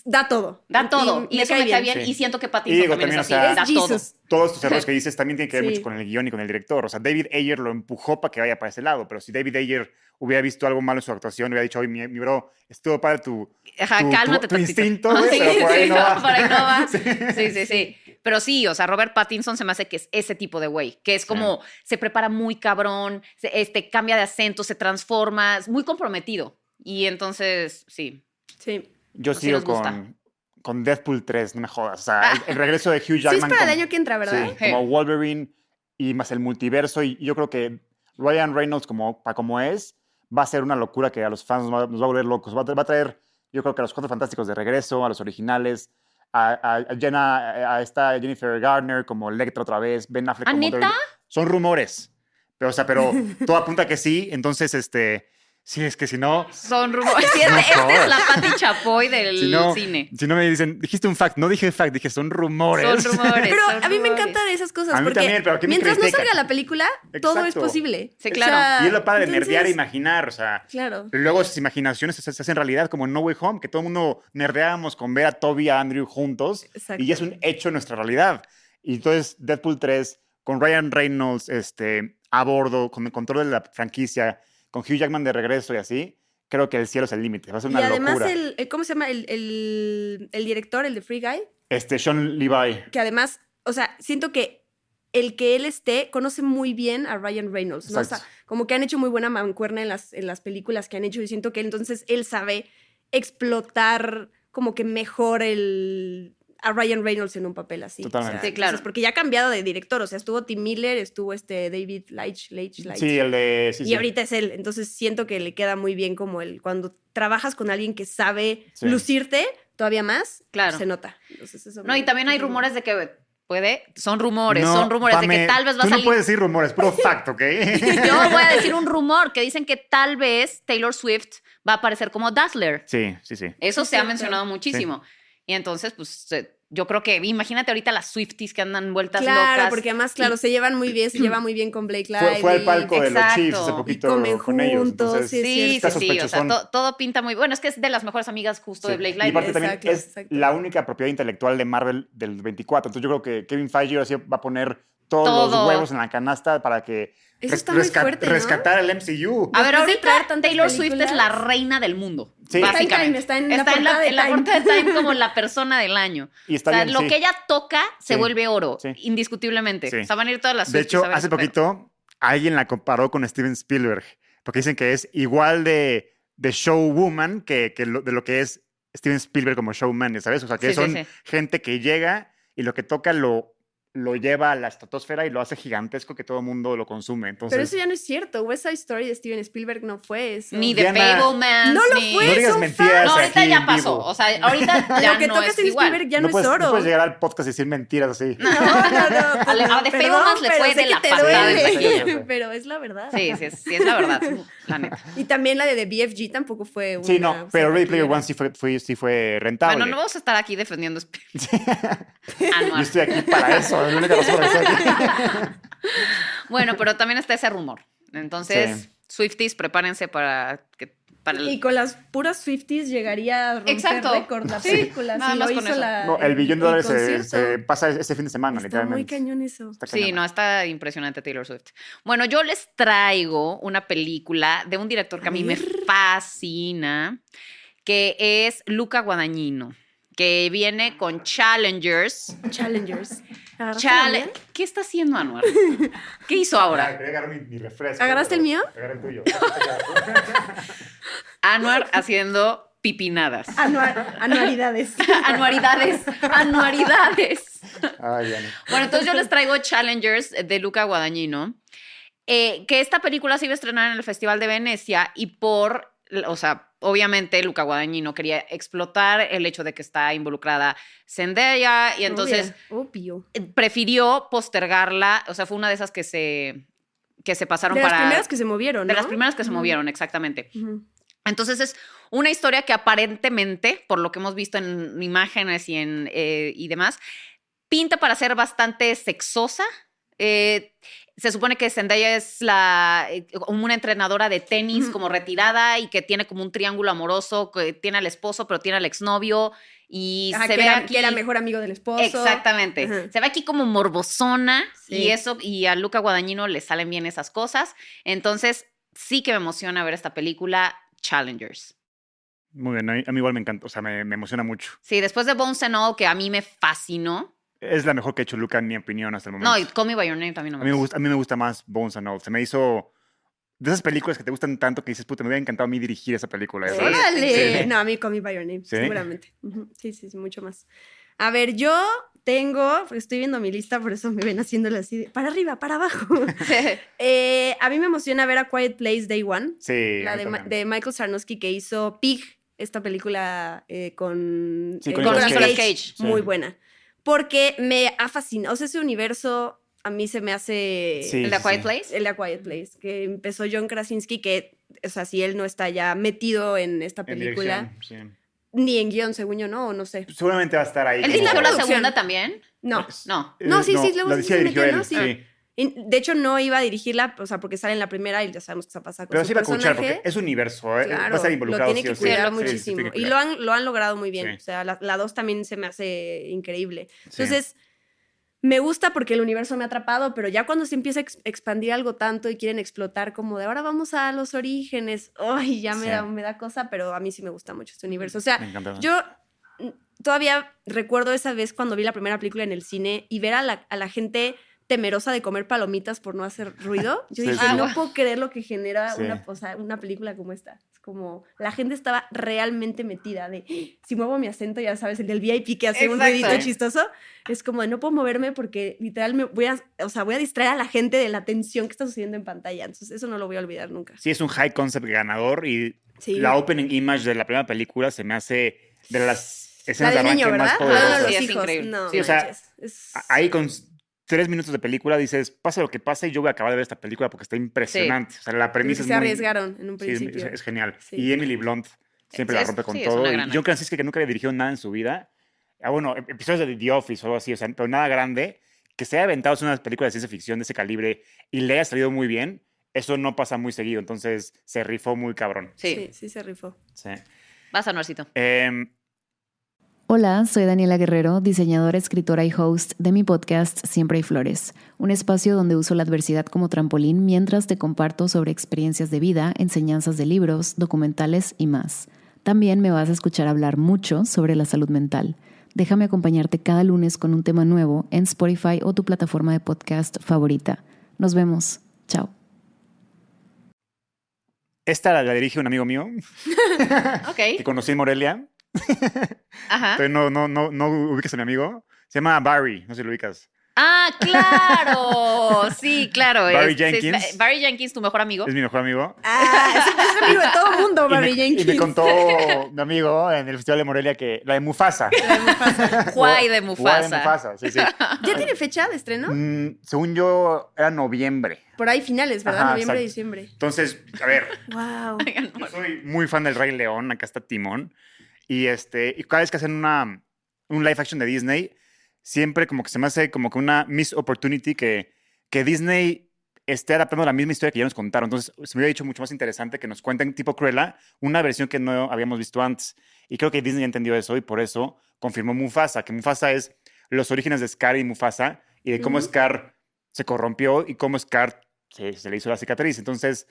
C: Da todo.
B: Da todo. Y,
C: me
B: eso me cae bien.
A: Sí.
B: Y siento que
A: Y
B: Pattinson
A: digo,
B: también,
A: también,
B: es
A: o
B: así.
A: sea,
B: da todo.
A: Todos estos errores que dices también tienen que ver
C: Sí.
A: mucho con el guion y con el director. O sea, David Ayer lo empujó para que vaya para ese lado, pero si David Ayer hubiera visto algo malo en su actuación, hubiera dicho, oye, mi, mi bro, estuvo para tu...
B: Ajá,
A: tu-
B: cálmate
A: tu- tu instinto,
B: Sí,
A: pero por ahí
B: sí,
A: no va.
B: por ahí no va.
A: Sí.
B: Sí, sí, sí. Pero sí, o sea, Robert Pattinson se me hace que es ese tipo de güey, que es como se prepara muy cabrón, se- este, cambia de acento, se transforma, es muy comprometido. Y entonces, sí.
C: Sí.
A: Yo
B: Pues sí
A: sigo con, con Deadpool 3, no me jodas. O sea, el, el regreso de Hugh
C: Sí,
A: Jackman.
C: es para el año que entra, ¿verdad?
A: Sí,
B: Sí.
A: como Wolverine y más el multiverso. Y yo creo que Ryan Reynolds, como, para como es, va a ser una locura que a los fans nos va, nos va a volver locos. Va a, tra- va a traer, yo creo que a los Cuatro Fantásticos de regreso, a los originales, a, a- a Jenna, a esta Jennifer Garner como Electra otra vez, Ben Affleck
B: ¿Ah,
A: como? Daredevil. Son rumores. Pero, o sea, pero todo apunta que sí. Entonces, este, sí, es que si no,
B: Son rumores. Sí,
A: No
B: este es la Pati Chapoy del
A: si no,
B: cine.
A: si no me dicen, dijiste un fact, no dije fact, dije son rumores.
B: Son rumores.
C: Pero
B: son
C: a mí me
B: rumores.
C: encanta de esas cosas.
A: A mí
C: porque
A: también, pero ¿a qué me
C: mientras no salga la película, todo es posible.
B: Sí,
C: O
B: claro.
C: sea,
A: Y es lo padre de nerdear e imaginar, o sea,
C: Claro.
A: Pero luego esas imaginaciones se, se hacen realidad, como en No Way Home, que todo el mundo nerdeábamos con ver a Toby y a Andrew juntos,
C: Exacto.
A: y ya es un hecho en nuestra realidad. Y entonces Deadpool 3, con Ryan Reynolds este, a bordo, con el control de la franquicia, con Hugh Jackman de regreso y así, creo que el cielo es el límite. Va a ser
C: Y
A: una
C: además,
A: locura.
C: el, el- ¿cómo se llama? El, el- el director, el de Free Guy,
A: Este, Sean Levi.
C: que además, o sea, siento que el que él esté conoce muy bien a Ryan Reynolds, ¿no? O sea, como que han hecho muy buena mancuerna en las, en las películas que han hecho y siento que entonces él sabe explotar como que mejor el a Ryan Reynolds en un papel así.
A: Totalmente.
B: Sí, claro.
C: entonces, porque ya ha cambiado de director, o sea, estuvo Tim Miller, estuvo este David Leitch, Leitch, Leitch.
A: Sí, el de... Sí,
C: y
A: sí.
C: ahorita es él, entonces siento que le queda muy bien como el cuando trabajas con alguien que sabe
A: Sí.
C: lucirte todavía más,
B: Claro.
C: se nota. Entonces, eso
B: No,
C: me-
B: y también hay rumores de que puede, son rumores,
A: No,
B: son rumores de que tal vez va a
A: Tú
B: salir.
A: no puedes decir rumores, puro fact, ¿ok?
B: Yo voy a decir un rumor que dicen que tal vez Taylor Swift va a aparecer como Dazzler.
A: sí, sí, sí.
B: Eso
C: Sí,
B: se ha mencionado muchísimo. Y entonces, pues yo creo que, imagínate ahorita las Swifties que andan vueltas
C: Claro,
B: locas.
C: porque además, claro, se llevan muy bien, se lleva muy bien con Blake
A: Fue,
C: Lively.
A: fue al palco de los. Chiefs hace
B: Y
A: poquito
C: comen
A: con ellos. Entonces,
C: sí,
B: Sí,
A: está
B: sí, sí. O sea, to- todo pinta muy bueno. Es que es de las mejores amigas justo
A: Sí.
B: de Blake
A: Y
B: Lively.
A: aparte también
C: Exacto,
A: es
C: exacto.
A: la única propiedad intelectual de Marvel del 24. Entonces yo creo que Kevin Feige ahora sí va a poner todos
B: Todo.
A: los huevos en la canasta para que
C: Eso
A: res-
C: está muy
A: resca-
C: fuerte, ¿no?
A: rescatar el MCU.
B: A ver, ahorita Taylor Swift es la reina del mundo.
A: Sí.
C: Está en. Time, está en la
B: Está en
C: portada
B: la,
C: de
B: en la
C: Time.
B: portada de Time como la persona del año.
A: Y está
B: o sea,
A: bien,
B: lo
A: sí.
B: que ella toca se
A: Sí.
B: vuelve oro,
A: Sí.
B: indiscutiblemente.
A: Sí.
B: O sea, van a ir todas las
A: De hecho, hace poquito alguien la comparó con Steven Spielberg, porque dicen que es igual de, de showwoman que, que lo- de lo que es Steven Spielberg como showman, ¿sabes? O sea, que
B: Sí, sí,
A: son
B: sí.
A: gente que llega y lo que toca lo, lo lleva a la estratosfera y lo hace gigantesco que todo el mundo lo consume. Entonces,
C: Pero eso ya no es cierto. West Side Story de Steven Spielberg no fue eso.
B: Ni de
A: Diana,
B: Fablemans.
C: No lo fue,
A: no digas
C: son
A: mentiras.
B: No, ahorita
A: aquí
B: ya pasó.
A: vivo.
B: O sea, ahorita ya
C: Lo que
B: no
C: toca
B: es
C: Steven
B: igual.
C: Spielberg ya
A: no,
C: no,
A: puedes,
C: es
A: no
C: oro.
A: puedes llegar al podcast y decir mentiras así.
C: No, no, no. pues
B: A
C: no,
B: de
C: perdón,
B: Fablemans le
C: pero
B: fue de la patada.
C: Pero es la verdad.
B: Sí, sí, es- sí, es la verdad, la neta.
C: Y también la de The BFG tampoco fue una.
A: Sí, no, pero Ready Player. One sí fue, fue- sí fue rentable.
B: Bueno, no vamos a estar aquí defendiendo
A: Yo
B: Anuar.
A: estoy aquí para eso, es la única razón por la que estoy aquí.
B: Bueno, pero también está ese rumor. Entonces,
A: Sí.
B: Swifties, prepárense para que para el-
C: Y con las puras Swifties llegaría a romper
B: Exacto.
C: récord la
B: Sí,
C: película.
B: nada
C: si
B: más
C: lo
B: con
C: hizo
B: eso.
C: la,
A: No, el billón de dólares se, pasa ese fin de semana,
C: Está
A: literalmente.
C: muy cañón eso.
A: Está
B: Sí,
A: cañón.
B: no, está impresionante Taylor Swift. Bueno, yo les traigo una película de un director que a mí me fascina, que es Luca Guadagnino, que viene con Challengers.
C: Challengers.
B: ¿Qué está haciendo Anuar? ¿Qué hizo
A: Ah,
B: ahora?
A: quería agarrar mi, mi refresco.
C: ¿Agarraste el mío?
A: Agarré el tuyo.
B: Anuar haciendo pipinadas.
C: Anual- anualidades.
B: Anualidades, anualidades.
A: Ay, Diana.
B: Bueno, entonces yo les traigo Challengers de Luca Guadagnino, eh, que esta película se iba a estrenar en el Festival de Venecia y por, o sea, obviamente Luca Guadagnino quería explotar el hecho de que está involucrada Zendaya y entonces
C: Obvio.
B: eh, prefirió postergarla, o sea, fue una de esas que se, que se pasaron
C: De
B: para...
C: las primeras que se movieron,
B: de
C: ¿no?
B: las primeras que se movieron, exactamente. Entonces es una historia que aparentemente, por lo que hemos visto en imágenes y, en, eh, y demás, pinta para ser bastante sexosa. Eh, se supone que Zendaya es la, eh, una entrenadora de tenis como retirada y que tiene como un triángulo amoroso, que tiene al esposo, pero tiene al exnovio y
C: Ajá,
B: se
C: que,
B: ve
C: era,
B: aquí...
C: que era mejor amigo del esposo.
B: Exactamente.
C: Ajá.
B: Se ve aquí como morbosona
C: Sí.
B: y eso, y a Luca Guadagnino le salen bien esas cosas. Entonces, sí que me emociona ver esta película, Challengers.
A: Muy bien, a mí, a mí igual me encanta, o sea, me, me emociona mucho.
B: Sí, después de Bones and All, que a mí me fascinó.
A: Es la mejor que ha hecho Luca, en mi opinión, hasta el momento.
B: No, y Call Me By Your Name también no
A: a,
B: me
A: mí me
B: gusta.
A: a mí me gusta más Bones and All. Se me hizo de esas películas que te gustan tanto que dices, puta, me hubiera encantado a mí dirigir esa película. ¿sabes?
C: ¡Órale!
A: Sí.
C: No, a mí Call Me By Your Name,
A: ¿Sí?
C: seguramente. Sí, sí, sí, mucho más. A ver, yo tengo, estoy viendo mi lista, por eso me ven haciéndolo así, de, para arriba, para abajo. Eh, a mí me emociona ver a Quiet Place Day One,
A: Sí,
C: la
A: a
C: de, de Michael Sarnowski que hizo Pig, esta película eh, con,
A: Sí,
C: eh,
A: con
B: Con
A: Nicolas Cage.
B: Cage.
A: Sí.
C: Muy buena. Porque me ha fascinado. O sea, ese universo a mí se me hace.
A: Sí,
B: ¿El de A Quiet
A: sí.
B: Place?
C: El A Quiet Place, que empezó John Krasinski, que, o sea, si él no está ya metido en esta
A: En
C: película,
A: dirección, sí.
C: ni en guion, según yo, no, o no sé.
A: Seguramente va a estar ahí.
B: ¿Él dirigió la segunda también?
C: No.
B: No.
A: Eh,
C: No, sí, sí, luego
A: la
C: sí
A: dirigió él,
C: ¿no? Sí.
A: Sí.
C: De hecho, no iba a dirigirla, o sea, porque sale en la primera y ya sabemos qué está pasando con
A: Pero
C: su
A: sí va a escuchar
C: personaje.
A: porque es universo, ¿eh?
C: Claro,
A: va a estar
C: lo
A: involucrado.
C: tiene
A: sí
C: que
A: sí.
C: cuidar
B: Sí, sí, sí,
C: muchísimo.
A: tiene que
C: y lo han, lo han logrado muy bien.
A: Sí.
C: O sea, la, la dos también se me hace increíble.
A: Sí.
C: Entonces, me gusta porque el universo me ha atrapado, pero ya cuando se empieza a ex- expandir algo tanto y quieren explotar como de ahora vamos a los orígenes, ay, ya me,
A: Sí.
C: da, me da cosa, pero a mí sí me gusta mucho este universo. O sea, yo mm, todavía recuerdo esa vez cuando vi la primera película en el cine y ver a la, a la gente temerosa de comer palomitas por no hacer ruido. Yo
A: Sí,
C: dije,
A: sí.
C: no puedo creer lo que genera
A: Sí.
C: una, o sea, una película como esta. Es como, la gente estaba realmente metida de, "Ah, si muevo mi acento, ya sabes, el del VIP que hace un
B: Exacto.
C: ruidito
A: Sí.
C: chistoso, es como, de, no puedo moverme porque literal me voy a, o sea, voy a distraer a la gente de la tensión que está sucediendo en pantalla. Entonces, eso no lo voy a olvidar nunca.
A: Sí, es un high concept ganador y
C: Sí.
A: la opening image de la primera película se me hace de las
C: La
A: escenas de
C: del
A: arranque
C: niño,
A: más
C: ¿verdad? Ah,
A: poderosas.
C: los
B: Sí, es
C: hijos.
B: increíble.
C: No,
A: Sí, o sea.
C: Es-
A: Ahí con tres minutos de película dices, pase lo que pase, yo voy a acabar de ver esta película porque está impresionante. O sea, la premisa
C: se
A: es muy...
C: arriesgaron en un
A: Sí, es,
C: principio.
A: es- es genial.
C: Sí.
A: Y Emily Blunt siempre la rompe con
B: sí,
A: todo. Y John Krasinski, que nunca había dirigido nada en su vida. Ah, bueno, ep- episodios de The Office o algo así, o sea, pero nada grande. Que se haya aventado en una película de ciencia ficción de ese calibre y le haya salido muy bien, eso no pasa muy seguido. Entonces, se rifó muy cabrón.
B: Sí.
C: sí, sí se rifó.
A: Sí.
B: Vas, Anuarcito.
A: Em,
D: Hola, soy Daniela Guerrero, diseñadora, escritora y host de mi podcast Siempre hay Flores, un espacio donde uso la adversidad como trampolín mientras te comparto sobre experiencias de vida, enseñanzas de libros, documentales y más. También me vas a escuchar hablar mucho sobre la salud mental. Déjame acompañarte cada lunes con un tema nuevo en Spotify o tu plataforma de podcast favorita. Nos vemos. Chao.
A: esta la, la dirige un amigo mío que conocí en Morelia.
B: Ajá.
A: Pero no, no, no, no ubicas a mi amigo. Se llama Barry, no sé si lo ubicas.
B: Ah, claro. Sí, claro.
A: Barry Jenkins.
B: Barry Jenkins, tu mejor amigo.
A: Es mi mejor amigo.
C: Ah, es, es amigo de todo el mundo,
A: Y me,
C: Barry
A: y
C: Jenkins.
A: me contó mi amigo en el Festival de Morelia que la de Mufasa.
B: Juay de
A: Guay
B: Mufasa.
A: de Mufasa, sí, sí.
C: ¿Ya tiene fecha de estreno?
A: Mm, según yo, era noviembre.
C: Por ahí finales, ¿verdad?
A: Ajá,
C: Noviembre,
A: exacto.
C: diciembre.
A: Entonces, a ver,
C: Wow.
A: yo soy muy fan del Rey León, acá está Timón. Y, este, y cada vez que hacen una, un live action de Disney, siempre como que se me hace como que una miss opportunity que, que Disney esté adaptando la misma historia que ya nos contaron. Entonces, se me hubiera dicho mucho más interesante que nos cuenten tipo Cruella, una versión que no habíamos visto antes. Y creo que Disney entendió eso y por eso confirmó Mufasa, que Mufasa es los orígenes de Scar y Mufasa y de cómo. Scar se corrompió y cómo Scar se, se le hizo la cicatriz. Entonces,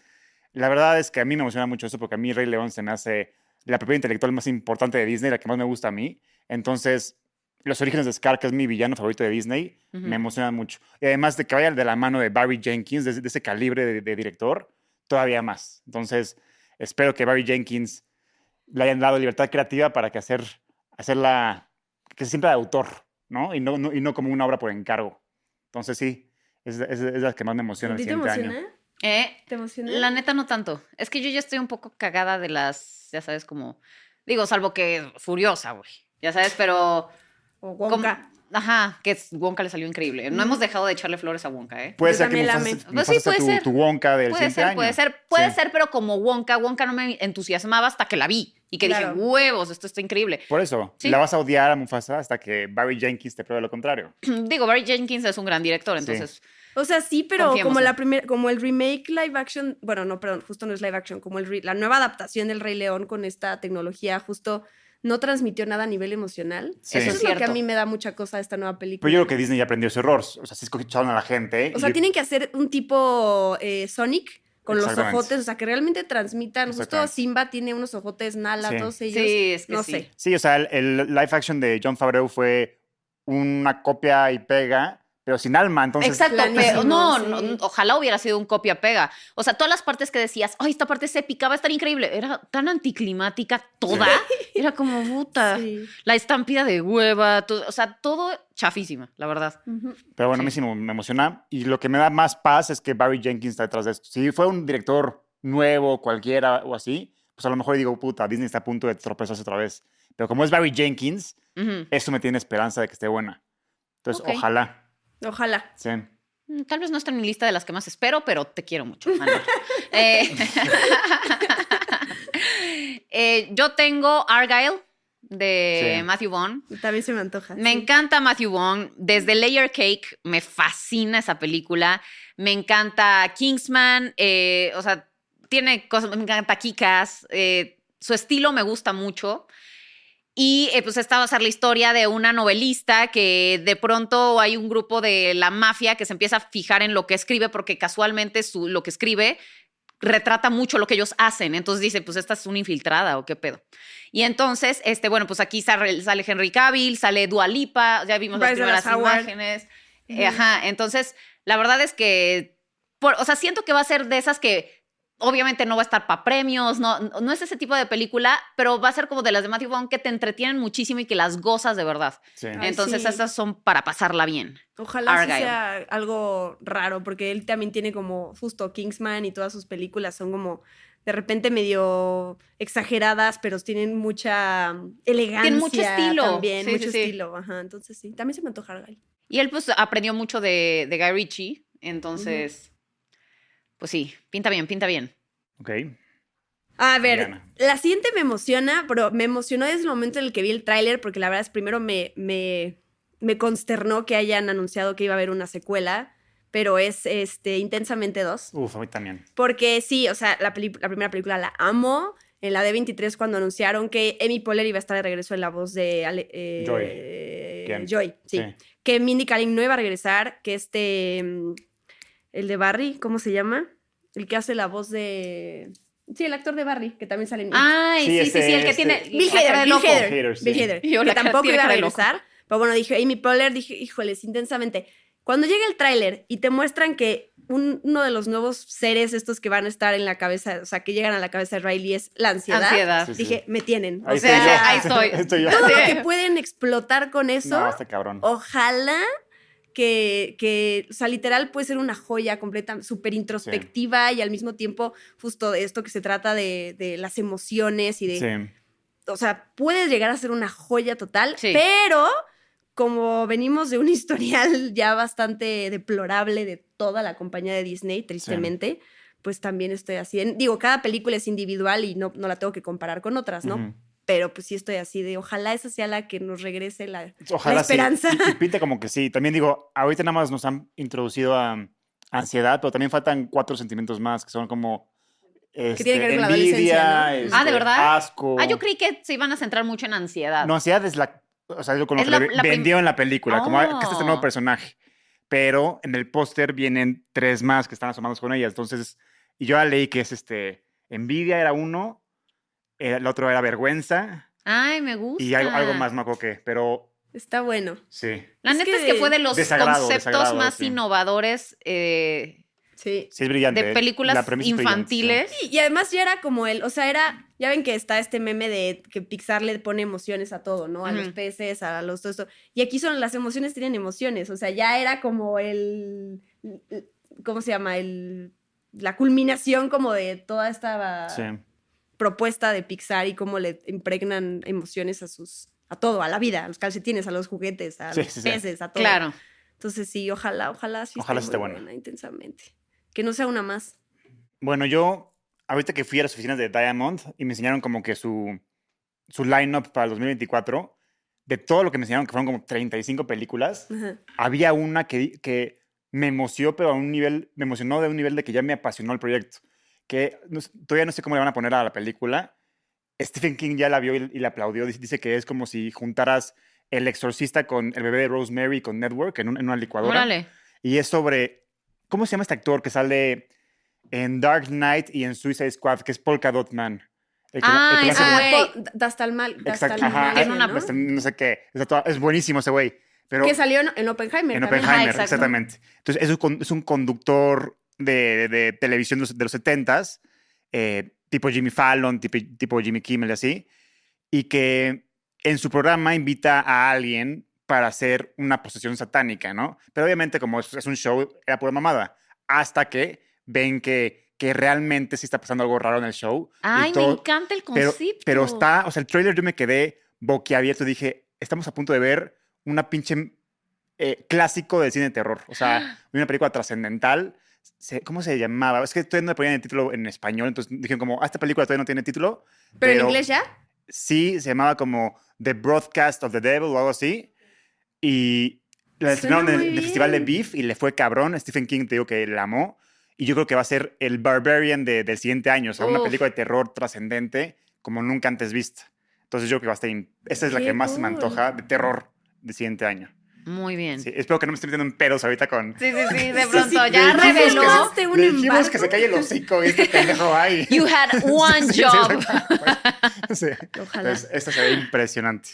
A: la verdad es que a mí me emociona mucho eso porque a mí Rey León se me hace la propiedad intelectual más importante de Disney, la que más me gusta a mí. Entonces, los orígenes de Scar, que es mi villano favorito de Disney, me emocionan mucho. Y además de que vaya de la mano de Barry Jenkins, de, de ese calibre de, de director, todavía más. Entonces, espero que Barry Jenkins le hayan dado libertad creativa para que hacer, hacerla, que se sienta de autor, ¿no? Y no, no- y no como una obra por encargo. Entonces, sí, es, es, es la que más me emociona
C: ¿A
A: el
C: te
A: siguiente año.
B: Eh,
C: ¿Te emociona?
B: La neta no tanto. Es que yo ya estoy un poco cagada de las, ya sabes, como, digo, salvo que furiosa, güey. Ya sabes, pero...
C: O
B: como-
C: Wonka.
B: Ajá, que es- Wonka le salió increíble. No hemos dejado de echarle flores a Wonka, ¿eh?
A: Puede
C: Yo
A: ser que Mufasa. Mufasa
B: Pues sí, puede
A: tu,
B: ser.
A: tu Wonka del
B: Puede ser,
A: año.
B: puede ser, puede
A: Sí.
B: ser, pero como Wonka, Wonka no me entusiasmaba hasta que la vi y que
C: Claro.
B: dije, huevos, esto está increíble.
A: Por eso,
B: Sí.
A: la vas a odiar a Mufasa hasta que Barry Jenkins te pruebe lo contrario.
B: Digo, Barry Jenkins es un gran director,
A: Sí.
C: O sea, sí, pero
B: Confiemos
C: como
B: en-
C: la primer, como el remake live action, bueno, no, perdón, justo no es live action, como el re- la nueva adaptación del Rey León con esta tecnología justo no transmitió nada a nivel emocional.
A: Sí.
C: Eso es
B: es
C: lo que a
B: cierto.
C: mí me da mucha cosa esta nueva película.
A: Pero yo creo que Disney ya aprendió ese error. O sea, sí escucharon a la gente.
C: O sea,
A: y-
C: tienen que hacer un tipo eh, Sonic con los ojotes, o sea, que realmente transmitan. Justo. Simba tiene unos ojotes nala,
A: Sí.
C: todos ellos.
B: sí, es que
C: no
B: sí.
C: sé.
A: Sí, o sea, el, el live action de John Favreau fue una copia y pega, pero sin alma. Entonces,
B: Exacto, pero no, ojalá hubiera sido un copia-pega. O sea, todas las partes que decías, ay, esta parte es épica, va a estar increíble, era tan anticlimática toda. Era como puta.
C: Sí.
B: La estampida de hueva, todo- o sea, todo chafísima, la verdad.
A: Pero bueno, a mí
B: Sí.
A: me me emociona. Y lo que me da más paz es que Barry Jenkins está detrás de esto. Si fue un director nuevo, cualquiera o así, pues a lo mejor digo, puta, Disney está a punto de tropezarse otra vez. Pero como es Barry Jenkins, eso me tiene esperanza de que esté buena. Entonces, ojalá.
C: Ojalá.
A: Sí.
B: Mm, Tal vez no está en mi lista de las que más espero, pero te quiero mucho. Eh, eh, yo tengo Argyle de
A: Sí.
B: Matthew Vaughn.
C: También se me antoja.
B: Me
C: sí.
B: encanta Matthew Vaughn. Desde Layer Cake me fascina esa película. Me encanta Kingsman. eh, o sea, tiene cosas. Me encanta Kikas. eh, su estilo me gusta mucho. Y eh, pues esta va a ser la historia de una novelista que de pronto hay un grupo de la mafia que se empieza a fijar en lo que escribe porque casualmente su, lo que escribe retrata mucho lo que ellos hacen. Entonces dice, pues esta es una infiltrada o qué pedo. Y entonces, este, bueno, pues aquí sale, sale Henry Cavill, sale Dua Lipa, ya vimos
C: Bryce
B: las primeras imágenes. Eh, Ajá, entonces, la verdad es que, por- o sea, siento que va a ser de esas que obviamente no va a estar para premios, no, no es ese tipo de película, pero va a ser como de las de Matthew Vaughn que te entretienen muchísimo y que las gozas de verdad.
A: Sí.
C: Ay,
B: Entonces,
C: sí.
B: esas son para pasarla bien.
C: Ojalá sí sea algo raro, porque él también tiene como justo Kingsman y todas sus películas son como de repente medio exageradas, pero tienen mucha elegancia.
B: mucho estilo.
C: También,
B: Sí,
C: mucho
B: sí, sí.
C: estilo. Ajá, entonces sí. También se me antoja Argyle.
B: Y él pues aprendió mucho de, de Guy Ritchie, entonces, pues sí, pinta bien, pinta bien.
A: Ok.
C: A ver,
A: Diana.
C: la siguiente me emociona, pero me emocionó desde el momento en el que vi el tráiler, porque la verdad es primero me, me, me consternó que hayan anunciado que iba a haber una secuela, pero es este, Intensamente 2.
A: Uf, a mí también.
C: Porque sí, o sea, la, peli- la primera película la amo. En la D23 cuando anunciaron que Amy Poehler iba a estar de regreso en la voz de Ale- eh,
A: Joy. ¿Quién?
C: Joy, sí. Que Mindy Kaling no iba a regresar, que este, mm, el de Barry, ¿cómo se llama? El que hace la voz de... Sí, el actor de Barry, que también sale en...
B: Ay,
A: Sí,
B: sí, sí,
A: este-
B: sí, el que
A: este-
B: tiene
C: Bill Hader,
B: de
C: Bill. Hader,
A: sí.
C: Bill Hader,
B: yo,
C: que tampoco iba a regresar. Pero bueno, dije, Amy Poehler, dije, híjoles, intensamente. Cuando llega el tráiler y te muestran que un- uno de los nuevos seres estos que van a estar en la cabeza, o sea, que llegan a la cabeza de Riley es la ansiedad.
B: Ansiedad.
A: Sí, sí.
C: Dije, me tienen.
A: Ahí
C: o sea,
A: estoy
B: ahí estoy.
A: Estoy
C: todo lo
B: Sí.
C: que pueden explotar con eso,
A: No, está cabrón.
C: ojalá que, que, o sea, literal puede ser una joya completa, súper introspectiva y al mismo tiempo justo de esto que se trata de, de las emociones y de...
A: Sí.
C: O sea, puede llegar a ser una joya total,
B: Sí.
C: pero como venimos de un historial ya bastante deplorable de toda la compañía de Disney, tristemente, pues también estoy así. Digo, cada película es individual y no, no la tengo que comparar con otras, ¿no? Pero pues sí estoy así de ojalá esa sea la que nos regrese la,
A: Ojalá
C: la esperanza.
A: sí. Y, y pinta como que sí. También digo, ahorita nada más nos han introducido a ansiedad, pero también faltan cuatro sentimientos más que son como este,
C: tiene que ver con la
A: envidia,
C: adolescencia, ¿no?
B: Ah, ¿de
A: este,
B: verdad?
A: asco.
B: Ah, yo creí que se iban a centrar mucho en ansiedad.
A: No, ansiedad es la, o sea, es lo con lo
B: Es
A: que
B: la- la
A: vendió en la película, como "Ah, que este es el nuevo
B: Oh.
A: personaje. Pero en el póster vienen tres más que están asomados con ella. Entonces, y yo ya leí que es este, envidia era uno, el otro era vergüenza
B: Ay, me gusta.
A: y algo, algo más, no me acuerdo qué, pero
C: Está bueno.
A: sí.
B: La
C: Es
B: neta es
C: que
B: que fue de los
A: desagrado,
B: conceptos
A: desagrado,
B: más
A: sí.
B: innovadores eh,
C: Sí.
A: Sí, es brillante.
B: de
A: eh,
B: películas infantiles.
C: Sí, y además ya era como el, o sea, era, ya ven que está este meme de que Pixar le pone emociones a todo, ¿no? A los peces, a los todo esto. Y aquí son, las emociones tienen emociones, o sea, ya era como el, ¿cómo se llama? El, la culminación como de toda esta
A: Sí.
C: Propuesta de Pixar y cómo le impregnan emociones a sus, a todo, a la vida, a los calcetines, a los juguetes, a
A: Sí,
C: los
A: sí, sí.
C: peces, a todo.
B: Claro.
C: Entonces sí, ojalá, ojalá sí
A: Ojalá
C: esté
A: esté buena.
C: buena, intensamente. Que no sea una más.
A: Bueno, yo, ahorita que fui a las oficinas de Diamond y me enseñaron como que su, su line-up para el 2024, de todo lo que me enseñaron, que fueron como 35 películas,
C: Ajá.
A: había una que, di- que me emocionó, pero a un nivel, me emocionó de un nivel de que ya me apasionó el proyecto. Que no todavía no sé cómo le van a poner a la película. Stephen King ya la vio y, y la aplaudió. Dice, dice que es como si juntaras El Exorcista con El bebé de Rosemary con Network en, un- en una licuadora.
B: Órale.
A: Y es sobre. ¿Cómo se llama este actor que sale en Dark Knight y en Suicide Squad? Que es Polka Dot Man. El que-
B: Ah,
A: el que lo
B: ese
A: hace-
B: güey.
C: Ah, po- Dastalmal.
A: Exacto. Ajá.
B: Tiene una-
C: ¿no?
A: No sé qué. Es buenísimo ese güey. Pero
C: que salió en, en Oppenheimer.
A: en
C: también.
A: Oppenheimer, exactamente. Entonces, es un, es un conductor de, de- de televisión de los, 70s, eh, tipo Jimmy Fallon, tipo, tipo Jimmy Kimmel y así, y que en su programa invita a alguien para hacer una posesión satánica, ¿no? Pero obviamente, como es, es un show, era pura mamada. Hasta que ven que, que realmente sí está pasando algo raro en el show.
B: Ay, me
A: todo-
B: encanta el
A: pero,
B: concepto.
A: pero está, o sea, el trailer yo me quedé boquiabierto. Dije, estamos a punto de ver una pinche eh, clásico del cine de terror. O sea, una película trascendental. ¿Cómo se llamaba? Es que todavía no le ponían el título en español. Entonces dijeron como, ah, esta película todavía no tiene título.
C: Pero en inglés ya.
A: Sí, se llamaba como The Broadcast of the Devil o algo así. Y la estrenaron en el, Festival de. Beef y le fue cabrón. Stephen King te digo que la amó. Y yo creo que va a ser el Barbarian de- del siguiente año. O sea, una
B: Uf.
A: película de terror trascendente como nunca antes vista. Entonces yo creo que va a estar... in- Esta es la que más se me
C: cool.
A: antoja de terror del siguiente año.
B: Muy bien.
A: Sí, espero que no me esté metiendo en pedos ahorita con...
B: sí, sí, de
C: Sí,
B: pronto.
C: sí,
B: ya reveló.
A: que-
C: un
A: Le dijimos que se calle el hocico y este pendejo ahí.
B: You had one job.
A: Sí.
C: Ojalá.
A: Entonces, esta se ve impresionante.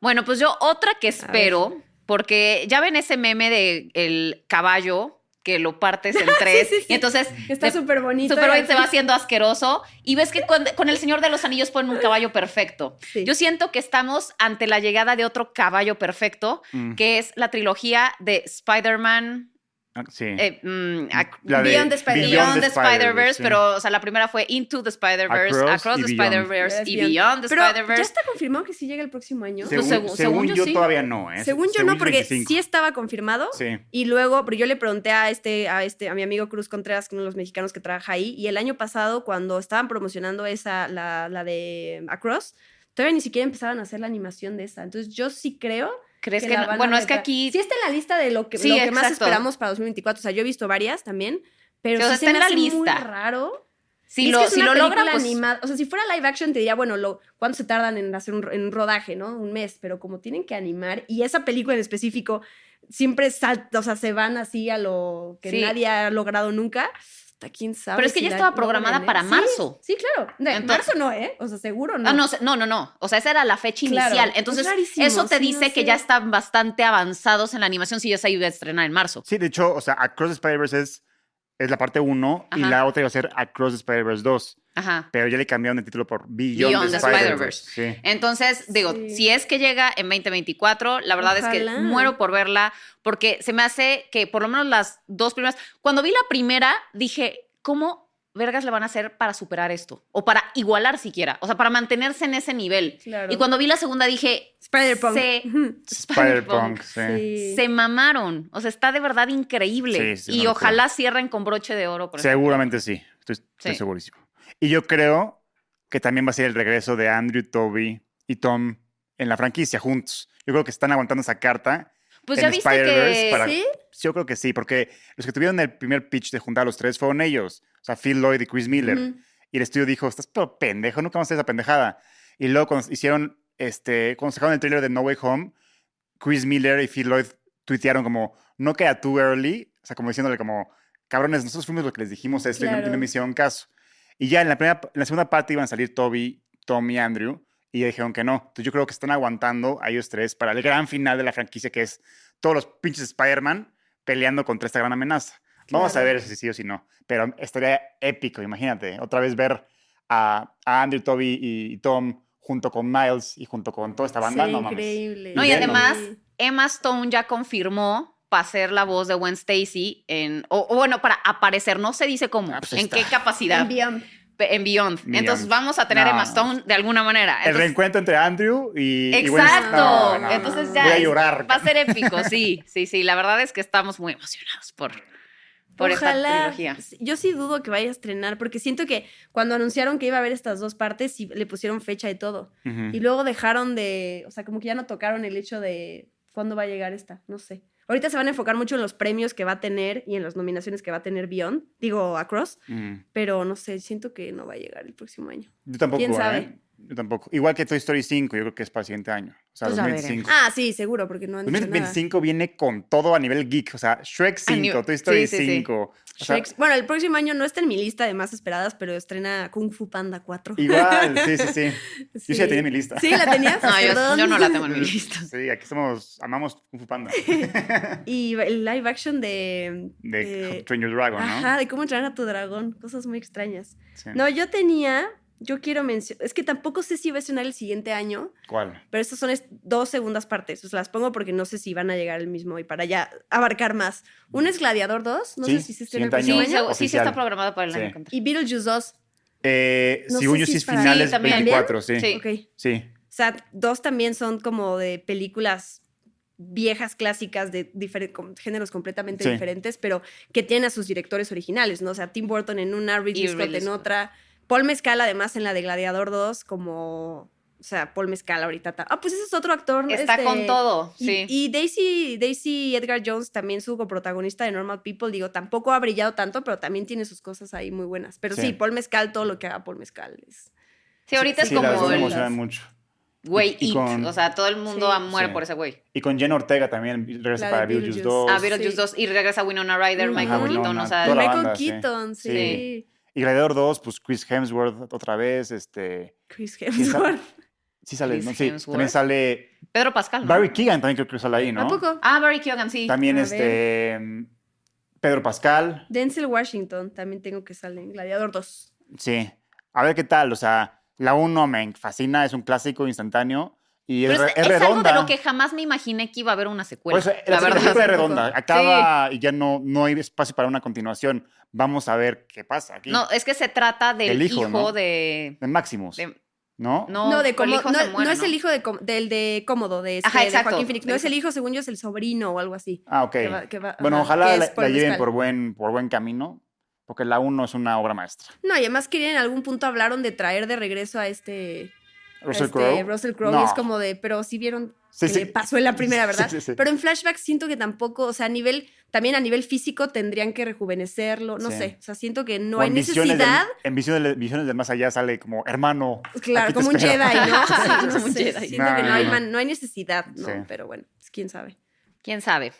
B: Bueno, pues yo otra que espero, porque ya ven ese meme de el caballo que lo partes en tres
C: sí, sí.
B: y entonces
C: Está súper bonito. Y
B: Boy se va haciendo asqueroso y ves que con, con el Señor de los Anillos ponen un caballo perfecto.
C: Sí.
B: Yo siento que estamos ante la llegada de otro caballo perfecto,
A: Mm.
B: que es la trilogía de Spider-Man.
A: Ah, Sí.
B: eh, mm,
A: de
C: Beyond the Spider-
B: Beyond, the
A: Spider-Verse,
B: Spider-Verse,
A: sí.
B: pero o sea, la primera fue Into the Spider-Verse,
A: Across
B: the. Spider-Verse y
C: Beyond.
B: Beyond the
C: Pero ya
B: Spider-Verse.
C: está confirmado que sí llega el próximo año.
A: Según,
B: segu-
A: según
B: según yo
A: yo,
B: sí.
A: todavía no, ¿eh?
C: Según yo no, porque
A: 25.
C: sí estaba confirmado.
A: Sí.
C: Y luego, pero yo le pregunté a este, a este, a mi amigo Cruz Contreras, que uno de los mexicanos que trabaja ahí, y el año pasado, cuando estaban promocionando esa, la, la de Across, todavía ni siquiera empezaban a hacer la animación de esa. Entonces yo sí creo
B: ¿Crees
C: que
B: no? Bueno, es que aquí
C: Sí está en la lista de lo que,
B: Sí,
C: lo que más esperamos para 2024. O sea, yo he visto varias también, pero
B: Sí, o sea,
C: sí
B: está
C: se
B: en
C: me
B: la
C: hace muy
B: lista.
C: raro.
B: si
C: Y es
B: lo,
C: que es
B: si
C: una
B: lo logra, pues
C: animada. O sea, si fuera live action te diría, bueno, lo, ¿cuánto se tardan en hacer un, en un rodaje, no? Un mes. Pero como tienen que animar, y esa película en específico siempre salta, o sea, se van así a lo que
B: Sí.
C: nadie ha logrado nunca. Quién sabe.
B: Pero es que
C: si
B: ya estaba programada para
C: Sí,
B: marzo.
C: Sí, claro. De
B: Entonces-
C: marzo no, ¿eh? O sea, seguro no.
B: Ah, no, no, no, no. O sea, esa era la fecha
C: Claro,
B: inicial.
C: es
B: Entonces, eso te
C: sí, no
B: dice que
C: sé.
B: ya están bastante avanzados en la animación si ya se iba a estrenar en marzo.
A: Sí, de hecho, o sea, Across the Spider-Verse es es la parte 1 y la otra iba a ser Across the Spider-Verse 2.
B: Ajá.
A: Pero ya le cambiaron el título por Beyond,
B: Beyond
A: the
B: the
A: Spider-Verse. Sí.
B: Entonces, digo,
C: Sí.
B: si es que llega en 2024, la verdad es que muero por verla, porque se me hace que por lo menos las dos primeras, cuando vi la primera, dije, ¿cómo vergas le van a hacer para superar esto? O para igualar siquiera, o sea, para mantenerse en ese nivel.
C: Claro.
B: Y cuando vi la segunda dije,
C: Spider-Punk.
B: Se-
C: Ujú.
A: Spider-Punk, sí.
B: Se mamaron, o sea, está de verdad increíble.
A: Sí, sí,
B: y ojalá cierren con broche de oro. esta
A: Seguramente sí. Estoy, estoy
B: Sí.
A: segurísimo. Y yo creo que también va a ser el regreso de Andrew, Toby y Tom en la franquicia juntos. Yo creo que están aguantando esa carta.
B: Pues
A: en
B: ya viste que...
A: para-
C: ¿Sí?
A: Yo creo que sí, porque los que tuvieron el primer pitch de juntar a los tres fueron ellos. O sea, Phil Lloyd y Chris Miller. Y el estudio dijo, estás pero pendejo, nunca vamos a hacer esa pendejada. Y luego cuando hicieron, este, cuando sacaron el trailer de No Way Home, Chris Miller y Phil Lloyd tuitearon como, no queda too early, o sea, como diciéndole como, cabrones, nosotros fuimos los que les dijimos esto y no- y no,
C: Claro.
A: me hicieron caso. Y ya en la, primera, en la segunda parte iban a salir Toby, Tom y Andrew, y ya dijeron que no. Entonces yo creo que están aguantando a ellos tres para el gran final de la franquicia, que es todos los pinches Spider-Man peleando contra esta gran amenaza. Vamos a ver si sí o si no. Pero estaría épico, imagínate. Otra vez ver a, a Andrew, Toby y, y Tom junto con Miles y junto con toda esta banda.
C: Sería
A: no mames.
C: increíble.
B: No, y
A: Sí.
B: además, Emma Stone ya confirmó para ser la voz de Gwen Stacy en, o, o bueno, para aparecer, no se dice cómo,
A: Ah, pues
B: en
A: está.
B: qué capacidad,
C: En
B: en Beyond.
A: Beyond.
B: Entonces vamos a tener
A: No.
B: Emma Stone de alguna manera.
A: El reencuentro entre Andrew y.
B: Exacto.
A: No, no, no.
B: Entonces ya
A: Voy a
B: es-
A: llorar.
B: va a ser épico, sí, sí, sí. La verdad es que estamos muy emocionados por, por esta
C: Ojalá.
B: trilogía.
C: Yo sí dudo que vaya a estrenar, porque siento que cuando anunciaron que iba a haber estas dos partes, sí le pusieron fecha y todo. Y luego dejaron de, o sea, como que ya no tocaron el hecho de cuándo va a llegar esta, no sé. Ahorita se van a enfocar mucho en los premios que va a tener y en las nominaciones que va a tener Beyond, digo Across,
A: Ujú.
C: pero no sé, siento que no va a llegar el próximo año.
A: Yo tampoco.
C: ¿Quién sabe?
A: ¿eh? Yo tampoco. Igual que Toy Story 5, yo creo que es para el siguiente año. O sea,
B: Pues ya
A: 2025.
C: Ah, sí, seguro, porque no han dicho nada.
A: 2025 viene con todo a nivel geek. O sea, Shrek 5,
B: nivel-
A: Toy Story
B: sí, sí, sí.
A: 5. O sea,
C: Shrek- bueno, el próximo año no está en mi lista de más esperadas, pero estrena Kung Fu Panda 4.
A: igual, sí, sí, sí. Yo sí la tenía en mi lista.
C: Sí, la tenías.
B: No, yo,
C: Perdón.
B: yo no la tengo en mi lista.
A: Sí, aquí somos, amamos Kung Fu Panda.
C: Y el live action de.
A: De
C: de-
A: Train Your Dragon, ¿no?
C: Ajá, de cómo entrenar a tu dragón. Cosas muy extrañas.
A: Sí.
C: No, yo tenía. Yo quiero mencionar. Es que tampoco sé si va a estrenar el siguiente año,
A: ¿Cuál?
C: pero estas son dos segundas partes. O sea, las pongo porque no sé si van a llegar el mismo y para ya abarcar más. Una es Gladiador 2. No
A: Sí,
C: sé si se estrena el próximo
A: año.
B: Sí,
C: año.
B: sí, está programado para el año
A: Sí.
B: que entra.
C: Y Beetlejuice 2.
A: Eh,
C: No
A: según yo,
C: si
A: sí
C: es
A: finales
B: Sí, también.
A: 24, sí.
B: Sí.
C: Ok.
A: Sí.
C: O sea, dos también son como de películas viejas clásicas de géneros completamente
A: Sí.
C: diferentes, pero que tienen a sus directores originales, ¿no? O sea, Tim Burton en una, Ridley Scott en
B: Scott.
C: Paul Mescal además en la de Gladiador 2 como, o sea, Paul Mescal ahorita. ta- Ah, pues ese es otro actor.
B: Está
C: Este,
B: con todo,
C: Y,
B: sí.
C: y Daisy, Daisy Edgar Jones, también su coprotagonista de Normal People, digo, tampoco ha brillado tanto, pero también tiene sus cosas ahí muy buenas. Pero sí,
A: Sí.
C: Paul Mescal, todo lo que haga Paul Mescal es...
B: Sí, ahorita
A: sí,
B: es
A: las
B: como el
A: emocionan mucho.
B: güey
A: y
B: It.
A: con-
B: O sea, todo el mundo
C: Sí.
B: muere
A: Sí.
B: por ese güey.
A: Y con Jen Ortega también regresa para Beetlejuice
C: Beetlejuice.
A: 2.
B: Ah, Beetlejuice
C: Sí.
B: 2 y regresa Winona Ryder. Michael
C: Ajá,
B: Keaton,
A: Winona,
B: o sea,
C: Michael
A: banda, sí.
C: Keaton, sí.
A: Y Gladiador 2, pues Chris Hemsworth otra vez, este...
C: Chris Hemsworth.
A: Sí sale,
B: Chris
A: ¿no? Sí,
B: Hemsworth.
A: también sale...
B: Pedro Pascal, ¿no?
A: Barry Keegan también creo que sale ahí, ¿no?
C: ¿A poco?
B: Ah, Barry Keoghan, sí.
A: También
C: A
A: este... Pedro Pascal.
C: Denzel Washington también tengo que salir en Gladiador 2.
A: Sí. A ver qué tal, o sea, la 1 me fascina, es un clásico instantáneo y es,
B: es,
A: es
B: es algo
A: redonda.
B: de lo que jamás me imaginé que iba a haber una secuela.
A: Por eso,
B: la verdad.
A: película es redonda, acaba y ya no, no hay espacio para una continuación. Vamos a ver qué pasa aquí.
B: No, es que se trata del
A: El hijo,
B: hijo,
A: ¿no?
B: de,
A: De Maximus,
B: de-
A: ¿no?
B: No,
C: No, de
B: hijo
C: no,
B: muere,
C: no es el hijo de, Com- del de Cómodo, de, este,
B: Ajá,
C: de
B: exacto.
C: Joaquín Phoenix. No es el
B: hijo.
C: según yo, es el sobrino o algo así.
A: Ah, ok.
C: Que va- que va-
A: bueno,
C: ajá,
A: ojalá la, la lleven por buen, por buen camino, porque la 1 es una obra maestra.
C: No, y además que en algún punto hablaron de traer de regreso a este...
A: Russell
C: este
A: Crowe.
C: Russell Crowe,
A: No.
C: es como de, pero sí vieron
A: Sí,
C: que
A: sí.
C: le pasó en la primera, ¿verdad?
A: Sí, sí, sí.
C: Pero en flashback siento que tampoco, o sea, a nivel, también a nivel físico tendrían que rejuvenecerlo, no
A: Sí.
C: sé, o sea, siento que no
A: O
C: hay
A: en Visiones del-
C: necesidad,
A: en visiones, del- visiones del más allá sale como hermano.
C: claro, como un
A: espero".
C: Jedi, ¿no? Sí, no
B: Como un
C: sé,
B: Jedi.
C: Siento
A: No,
C: que no,
A: no,
C: hay,
A: no.
C: man- no hay necesidad, ¿no?
A: Sí.
C: Pero bueno, pues, quién sabe.
B: quién sabe.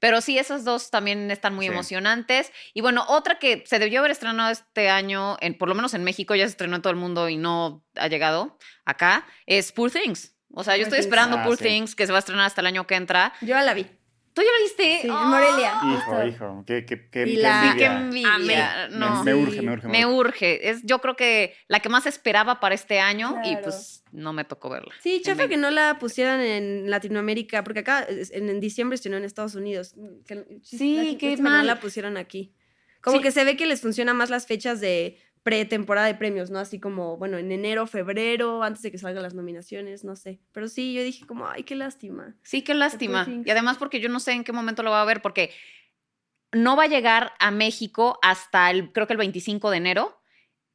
B: Pero sí, esos dos también están muy
A: Sí.
B: emocionantes. Y bueno, otra que se debió haber estrenado este año, en, por lo menos en México, ya se estrenó en todo el mundo y no ha llegado acá, es Poor Things. O sea, yo estoy
C: Things.
B: esperando
A: Ah,
B: Poor
A: sí.
B: Things, que se va a estrenar hasta el año que entra.
C: Yo ya la vi.
B: ¿Tú ya lo viste?
C: Sí, en
B: ¡Ah!
C: Morelia.
A: Hijo, hijo, qué, qué, qué,
C: Y
A: qué
C: la-
B: Sí, qué
A: envidia.
B: envidia.
C: Amé.
B: No.
A: Me, urge, me urge.
B: Me urge. Es, yo creo que la que más esperaba para este año y pues no me tocó verla.
C: Sí, chafa que no la pusieran en Latinoamérica, porque acá en, en diciembre estrenó en Estados Unidos. Que-
B: Sí, qué
C: que
B: mal.
C: No la pusieron aquí. Como
B: Sí.
C: que se ve que les funciona más las fechas de pretemporada de premios, ¿no? Así como, bueno, en enero, febrero, antes de que salgan las nominaciones, no sé. Pero sí, yo dije como, ay, qué lástima.
B: Sí, qué lástima. Y además porque yo no sé en qué momento lo va a ver, porque no va a llegar a México hasta el, creo que el 25 de enero.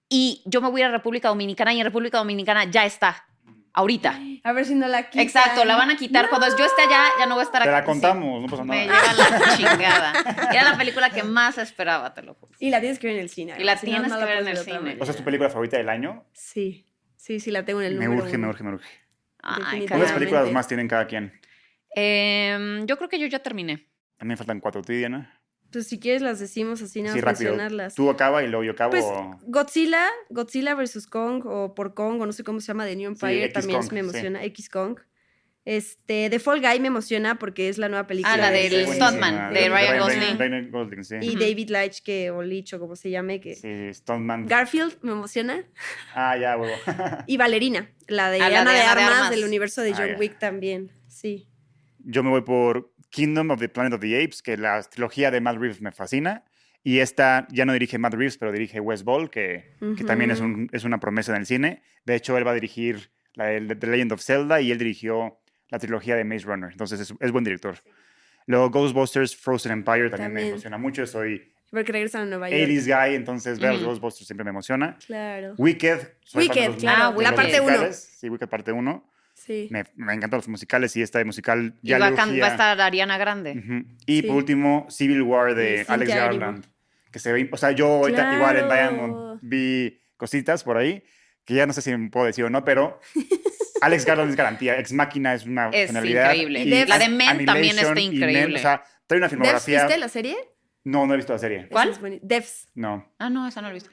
B: Y yo me voy a República Dominicana y en República Dominicana ya está. Ahorita.
C: A ver si no la quitan.
B: Exacto, la van a quitar. Cuando yo esté allá, ya no voy a estar
A: Te
B: aquí.
A: la contamos, no pasa
B: Me
A: nada.
B: lleva la chingada. Era la película que más esperaba, te lo juro.
C: Y la tienes que ver en el cine.
B: Y la
C: si no,
B: tienes
C: no
B: que
C: la
B: ver en el cine.
C: manera.
A: O sea, ¿es tu película favorita del año?
C: Sí, sí, sí, la tengo en el
A: Me
C: número
A: urge, me
C: uno.
A: urge, me urge.
B: Ay,
C: Definitivamente.
A: ¿Cuántas películas más tienen cada quien?
B: Em, yo creo que yo ya terminé.
A: A mí me faltan cuatro, ¿tú, Diana?
C: Pues si quieres las decimos así, nada
A: Sí,
C: más
A: rápido.
C: mencionarlas.
A: ¿Tú acaba y luego yo acabo?
C: Pues Godzilla, Godzilla vs. Kong o por Kong o no sé cómo se llama de New Empire también
A: Kong,
C: me
A: sí.
C: emociona, X Kong. Este, The Fall Guy me emociona porque es la nueva película.
B: Ah, la
C: de-
B: del
A: buenísima.
B: Stuntman, de Ryan Gosling.
A: Ryan Gosling, sí.
C: Y. David Leitch que o Leitch o como se llame que
A: Sí, Stuntman.
C: Garfield me emociona
A: ah, ya, huevo.
C: y Valerina, la de
B: Ah, la
C: Ana
B: de
C: de,
B: Ana de
C: Armas, del universo de
A: Ah,
C: John. Wick también. Sí.
A: Yo me voy por Kingdom of the Planet of the Apes, que la trilogía de Matt Reeves me fascina. Y esta ya no dirige Matt Reeves, pero dirige Wes Ball, que, que también es, un- es una promesa en el cine. De hecho, él va a dirigir la The Legend of Zelda y él dirigió la trilogía de Maze Runner. Entonces es, es buen director. Luego Ghostbusters Frozen Empire también, me
C: También.
A: emociona mucho. Soy
C: Porque regresan a Nueva York.
A: 80s guy, entonces ver los
B: Ujú.
A: Ghostbusters siempre me emociona.
C: Claro.
A: Wicked.
C: Wicked,
A: los-
C: claro,
B: la
A: los
B: parte
C: uno.
A: musicales. Sí, Wicked parte 1.
C: Sí.
A: Me, me encantan los musicales y esta de musical
B: Y
A: ya
B: va a,
A: le
B: can-
A: urgía.
B: va a estar Ariana Grande.
A: Ujú. Y
C: Sí.
A: por último, Civil War de
C: Cynthia
A: Alex. Garland. Que se ve, o sea, yo ahorita igual en
C: Claro.
A: Diamond vi cositas por ahí, que ya no sé si me puedo decir o no, pero Alex Garland es garantía. Ex Máquina es una
B: Es
A: genialidad.
B: increíble.
C: Y
B: La de Men también está
A: y Men,
B: increíble.
A: o sea, trae una
C: ¿Devs
A: filmografía.
C: viste la serie?
A: No, no he visto la serie.
B: ¿Cuál?
C: Devs.
A: No.
B: Ah, no, esa no lo he visto.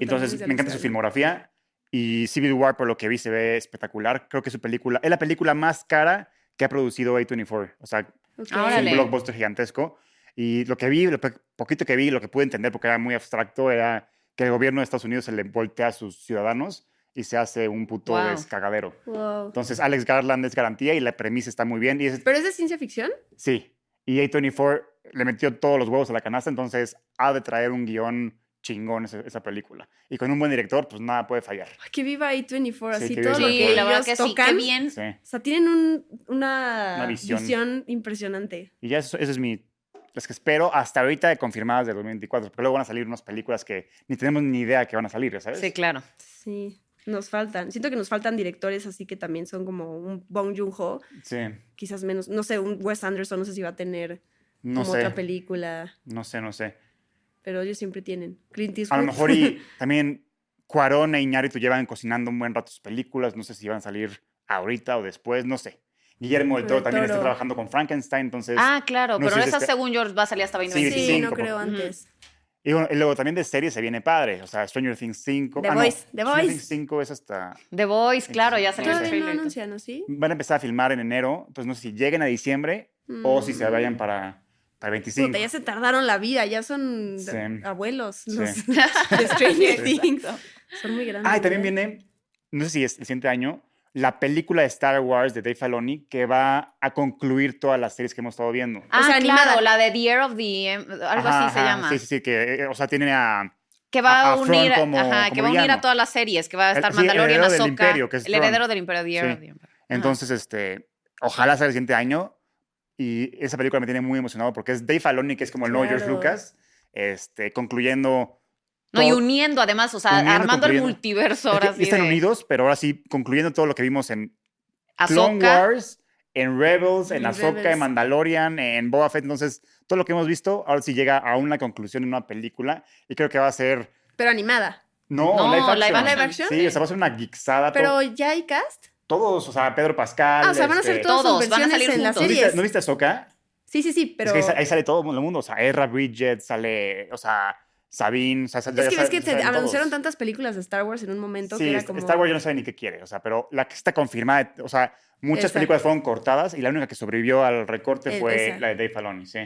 A: Entonces, me encanta su filmografía. Y Civil War, por lo que vi, se ve espectacular. Creo que su película es la película más cara que ha producido A24. O sea,
C: Garland. Ok.
B: Ah,
A: es un blockbuster gigantesco. Y lo que vi, lo poquito que vi, lo que pude entender, porque era muy abstracto, era que el gobierno de Estados Unidos se le voltea a sus ciudadanos y se hace un puto
B: Wow.
A: descagadero.
C: Wow.
A: Entonces, Alex Garland es garantía y la premisa está muy bien. Y es,
C: ¿Pero es de ciencia ficción?
A: sí, y A24 le metió todos los huevos a la canasta, entonces ha de traer un guion chingón esa, esa película. Y con un buen director, pues nada puede fallar.
C: Ay, Que viva A24,
A: Sí,
C: así todo lo
B: Sí,
C: que
B: la verdad que sí.
C: tocan.
B: Qué bien.
A: Sí.
C: O sea, tienen un- una,
A: Una visión.
C: visión. impresionante.
A: Y ya eso, eso es mi... Las que espero hasta ahorita de confirmadas de 2024, porque luego van a salir unas películas que ni tenemos ni idea que van a salir, ¿sabes?
B: Sí, claro.
C: Sí, nos faltan. Siento que nos faltan directores así que también son como un Bong Joon-ho,
A: Sí,
C: quizás menos, no sé, un Wes Anderson, no sé si va a tener
A: no
C: como
A: sé,
C: otra película,
A: no sé, no sé.
C: Pero ellos siempre tienen. Clint
A: A
C: Eastwood.
A: lo mejor y también Cuarón e Iñárritu llevan cocinando un buen rato sus películas, no sé si van a salir ahorita o después, no sé. Guillermo del Toro también está trabajando con Frankenstein, entonces...
B: Ah, claro,
A: no
B: pero esa
A: este-
B: según yo va a salir hasta
A: Sí,
B: 2025.
C: Sí,
A: 25,
C: no creo
A: por-
C: antes.
A: Y, bueno, y luego también de series se viene padre, o sea, Stranger Things 5.
C: The
A: ah, no,
C: Voice, The
A: Stranger
C: Voice.
A: Things 5 es hasta...
B: The Voice, claro, ya salió el
C: Todavía no
B: trailer.
C: ¿no? ¿Sí?
A: Van a empezar a filmar en enero, entonces no sé si lleguen a diciembre o si se
C: Mm.
A: vayan para, para el 25.
C: Puta, ya se tardaron la vida, ya son
A: Sí.
C: abuelos
A: Sí.
C: los de Stranger
A: Sí.
C: Things. Son muy grandes.
A: Ah, y también
C: ¿no?
A: viene, no sé si es el siguiente año, la película de Star Wars de Dave Filoni que va a concluir todas las series que hemos estado viendo.
B: Ah,
C: sea,
B: claro,
C: animada.
B: la de The Year of the... Em- Algo
A: Ajá,
B: así se
A: ajá,
B: llama.
A: Sí, sí, sí, que, eh, o sea, tiene a...
B: Que va
A: a-
B: unir,
A: como-
B: ajá,
A: como
B: que va a unir a todas las series, que va a
A: El-
B: estar
A: sí, el
B: Mandalorian,
A: heredero del
B: Ahsoka,
A: imperio, que es
B: el heredero del imperio, The Year
A: Sí.
B: of the.
A: Entonces, este, ojalá sea el siguiente año y esa película me tiene muy emocionado porque es Dave Filoni, que es como el nuevo George. Lucas, este, concluyendo...
B: No, y
A: todo-
B: uniendo además, o sea, armando el multiverso
A: Es que
B: ahora sí.
A: están
B: de
A: unidos, pero ahora sí concluyendo todo lo que vimos en Clone
B: Ahsoka.
A: Wars, en Rebels, en
C: En
A: Ahsoka, en. Mandalorian, en Boba Fett. Entonces, todo lo que hemos visto ahora sí llega a una conclusión en una película y creo que va a ser...
C: Pero animada.
A: No,
B: No,
A: live action.
B: live
C: action.
A: Sí, o sea, va a ser una to-
C: Pero ya hay cast.
A: Todos, o sea, Pedro Pascal.
C: Ah, o sea, van a ser
A: este,
B: Todos,
C: sus
B: van a salir
C: en las
B: juntos.
A: ¿No viste,
C: series.
A: ¿no viste Ahsoka?
C: Sí, sí, sí, pero
A: Es que ahí sa- ahí sale todo el mundo, o sea, Ezra Bridget, sale, o sea, Sabine. O sea,
C: Es que ves
A: saben-
C: que se anunciaron
A: todos.
C: tantas películas de Star Wars en un momento
A: Sí,
C: que era como...
A: Star Wars yo no sé ni qué quiere, o sea, pero la que está confirmada, o sea, muchas
C: Esa.
A: películas fueron cortadas y la única que sobrevivió al recorte
C: El-
A: fue
C: esa.
A: la de Dave Filoni, sí.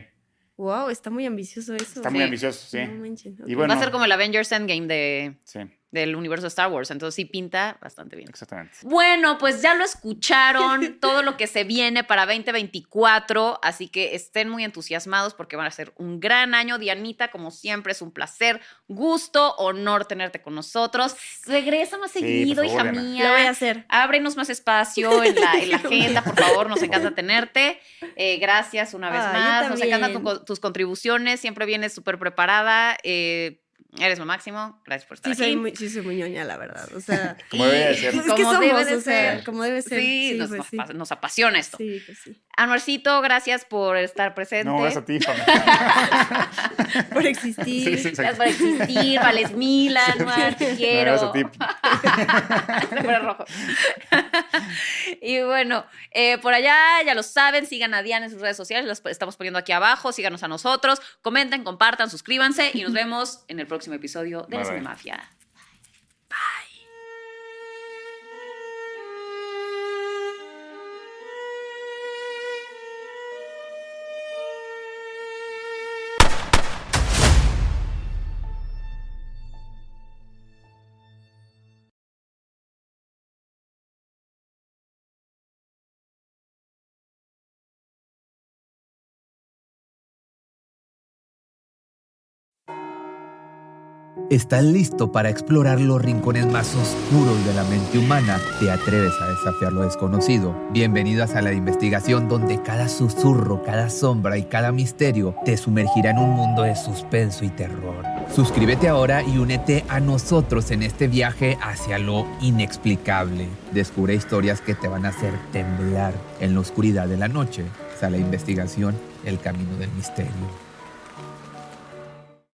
C: Wow, está muy ambicioso eso.
A: Está muy ambicioso, sí.
C: No manches, ok.
A: Y bueno,
B: Va a ser como el Avengers Endgame de,
A: sí,
B: del universo de Star Wars. Entonces sí pinta bastante bien.
A: exactamente.
B: Bueno, pues ya lo escucharon, todo lo que se viene para 2024, así que estén muy entusiasmados porque van a ser un gran año. Dianita, como siempre, es un placer, gusto, honor tenerte con nosotros. Regresa más
A: Sí,
B: seguido,
A: favor,
B: hija
A: Diana.
B: mía.
C: Lo voy a hacer.
B: Ábrenos más espacio en la, en la agenda, por favor, nos encanta tenerte. Eh, gracias una vez
C: Ah, yo
B: más, nos encantan tu tus contribuciones, siempre vienes súper preparada. eh, eres lo máximo, gracias por estar
C: Sí
B: aquí.
C: soy, muy, sí, soy muy ñoña, la verdad. O sea,
A: Como debe de ser.
C: pues es
B: Como
C: que somos,
B: debe de
C: o sea,
B: ser.
C: como debe ser.
B: Sí,
C: Sí,
B: nos,
C: pues
B: nos
C: sí.
B: nos apasiona esto.
C: Sí, pues sí.
B: Anuarcito, gracias por estar presente.
A: No, gracias a ti.
C: Por existir.
A: Sí, sí,
B: Gracias por existir, Vales Mila, Anuar, te
A: No,
B: quiero.
A: gracias a ti.
B: Rojo. y bueno, eh, por allá ya lo saben, sigan a Diana en sus redes sociales, las estamos poniendo aquí abajo, síganos a nosotros, comenten, compartan, suscríbanse y nos vemos en el próximo episodio de
A: Bye,
B: La. Cinemafia.
E: ¿Estás listo para explorar los rincones más oscuros de la mente humana? ¿Te atreves a desafiar lo desconocido? Bienvenidas a la investigación donde cada susurro, cada sombra y cada misterio te sumergirá en un mundo de suspenso y terror. Suscríbete ahora y únete a nosotros en este viaje hacia lo inexplicable. Descubre historias que te van a hacer temblar en la oscuridad de la noche. De investigación, el camino del misterio.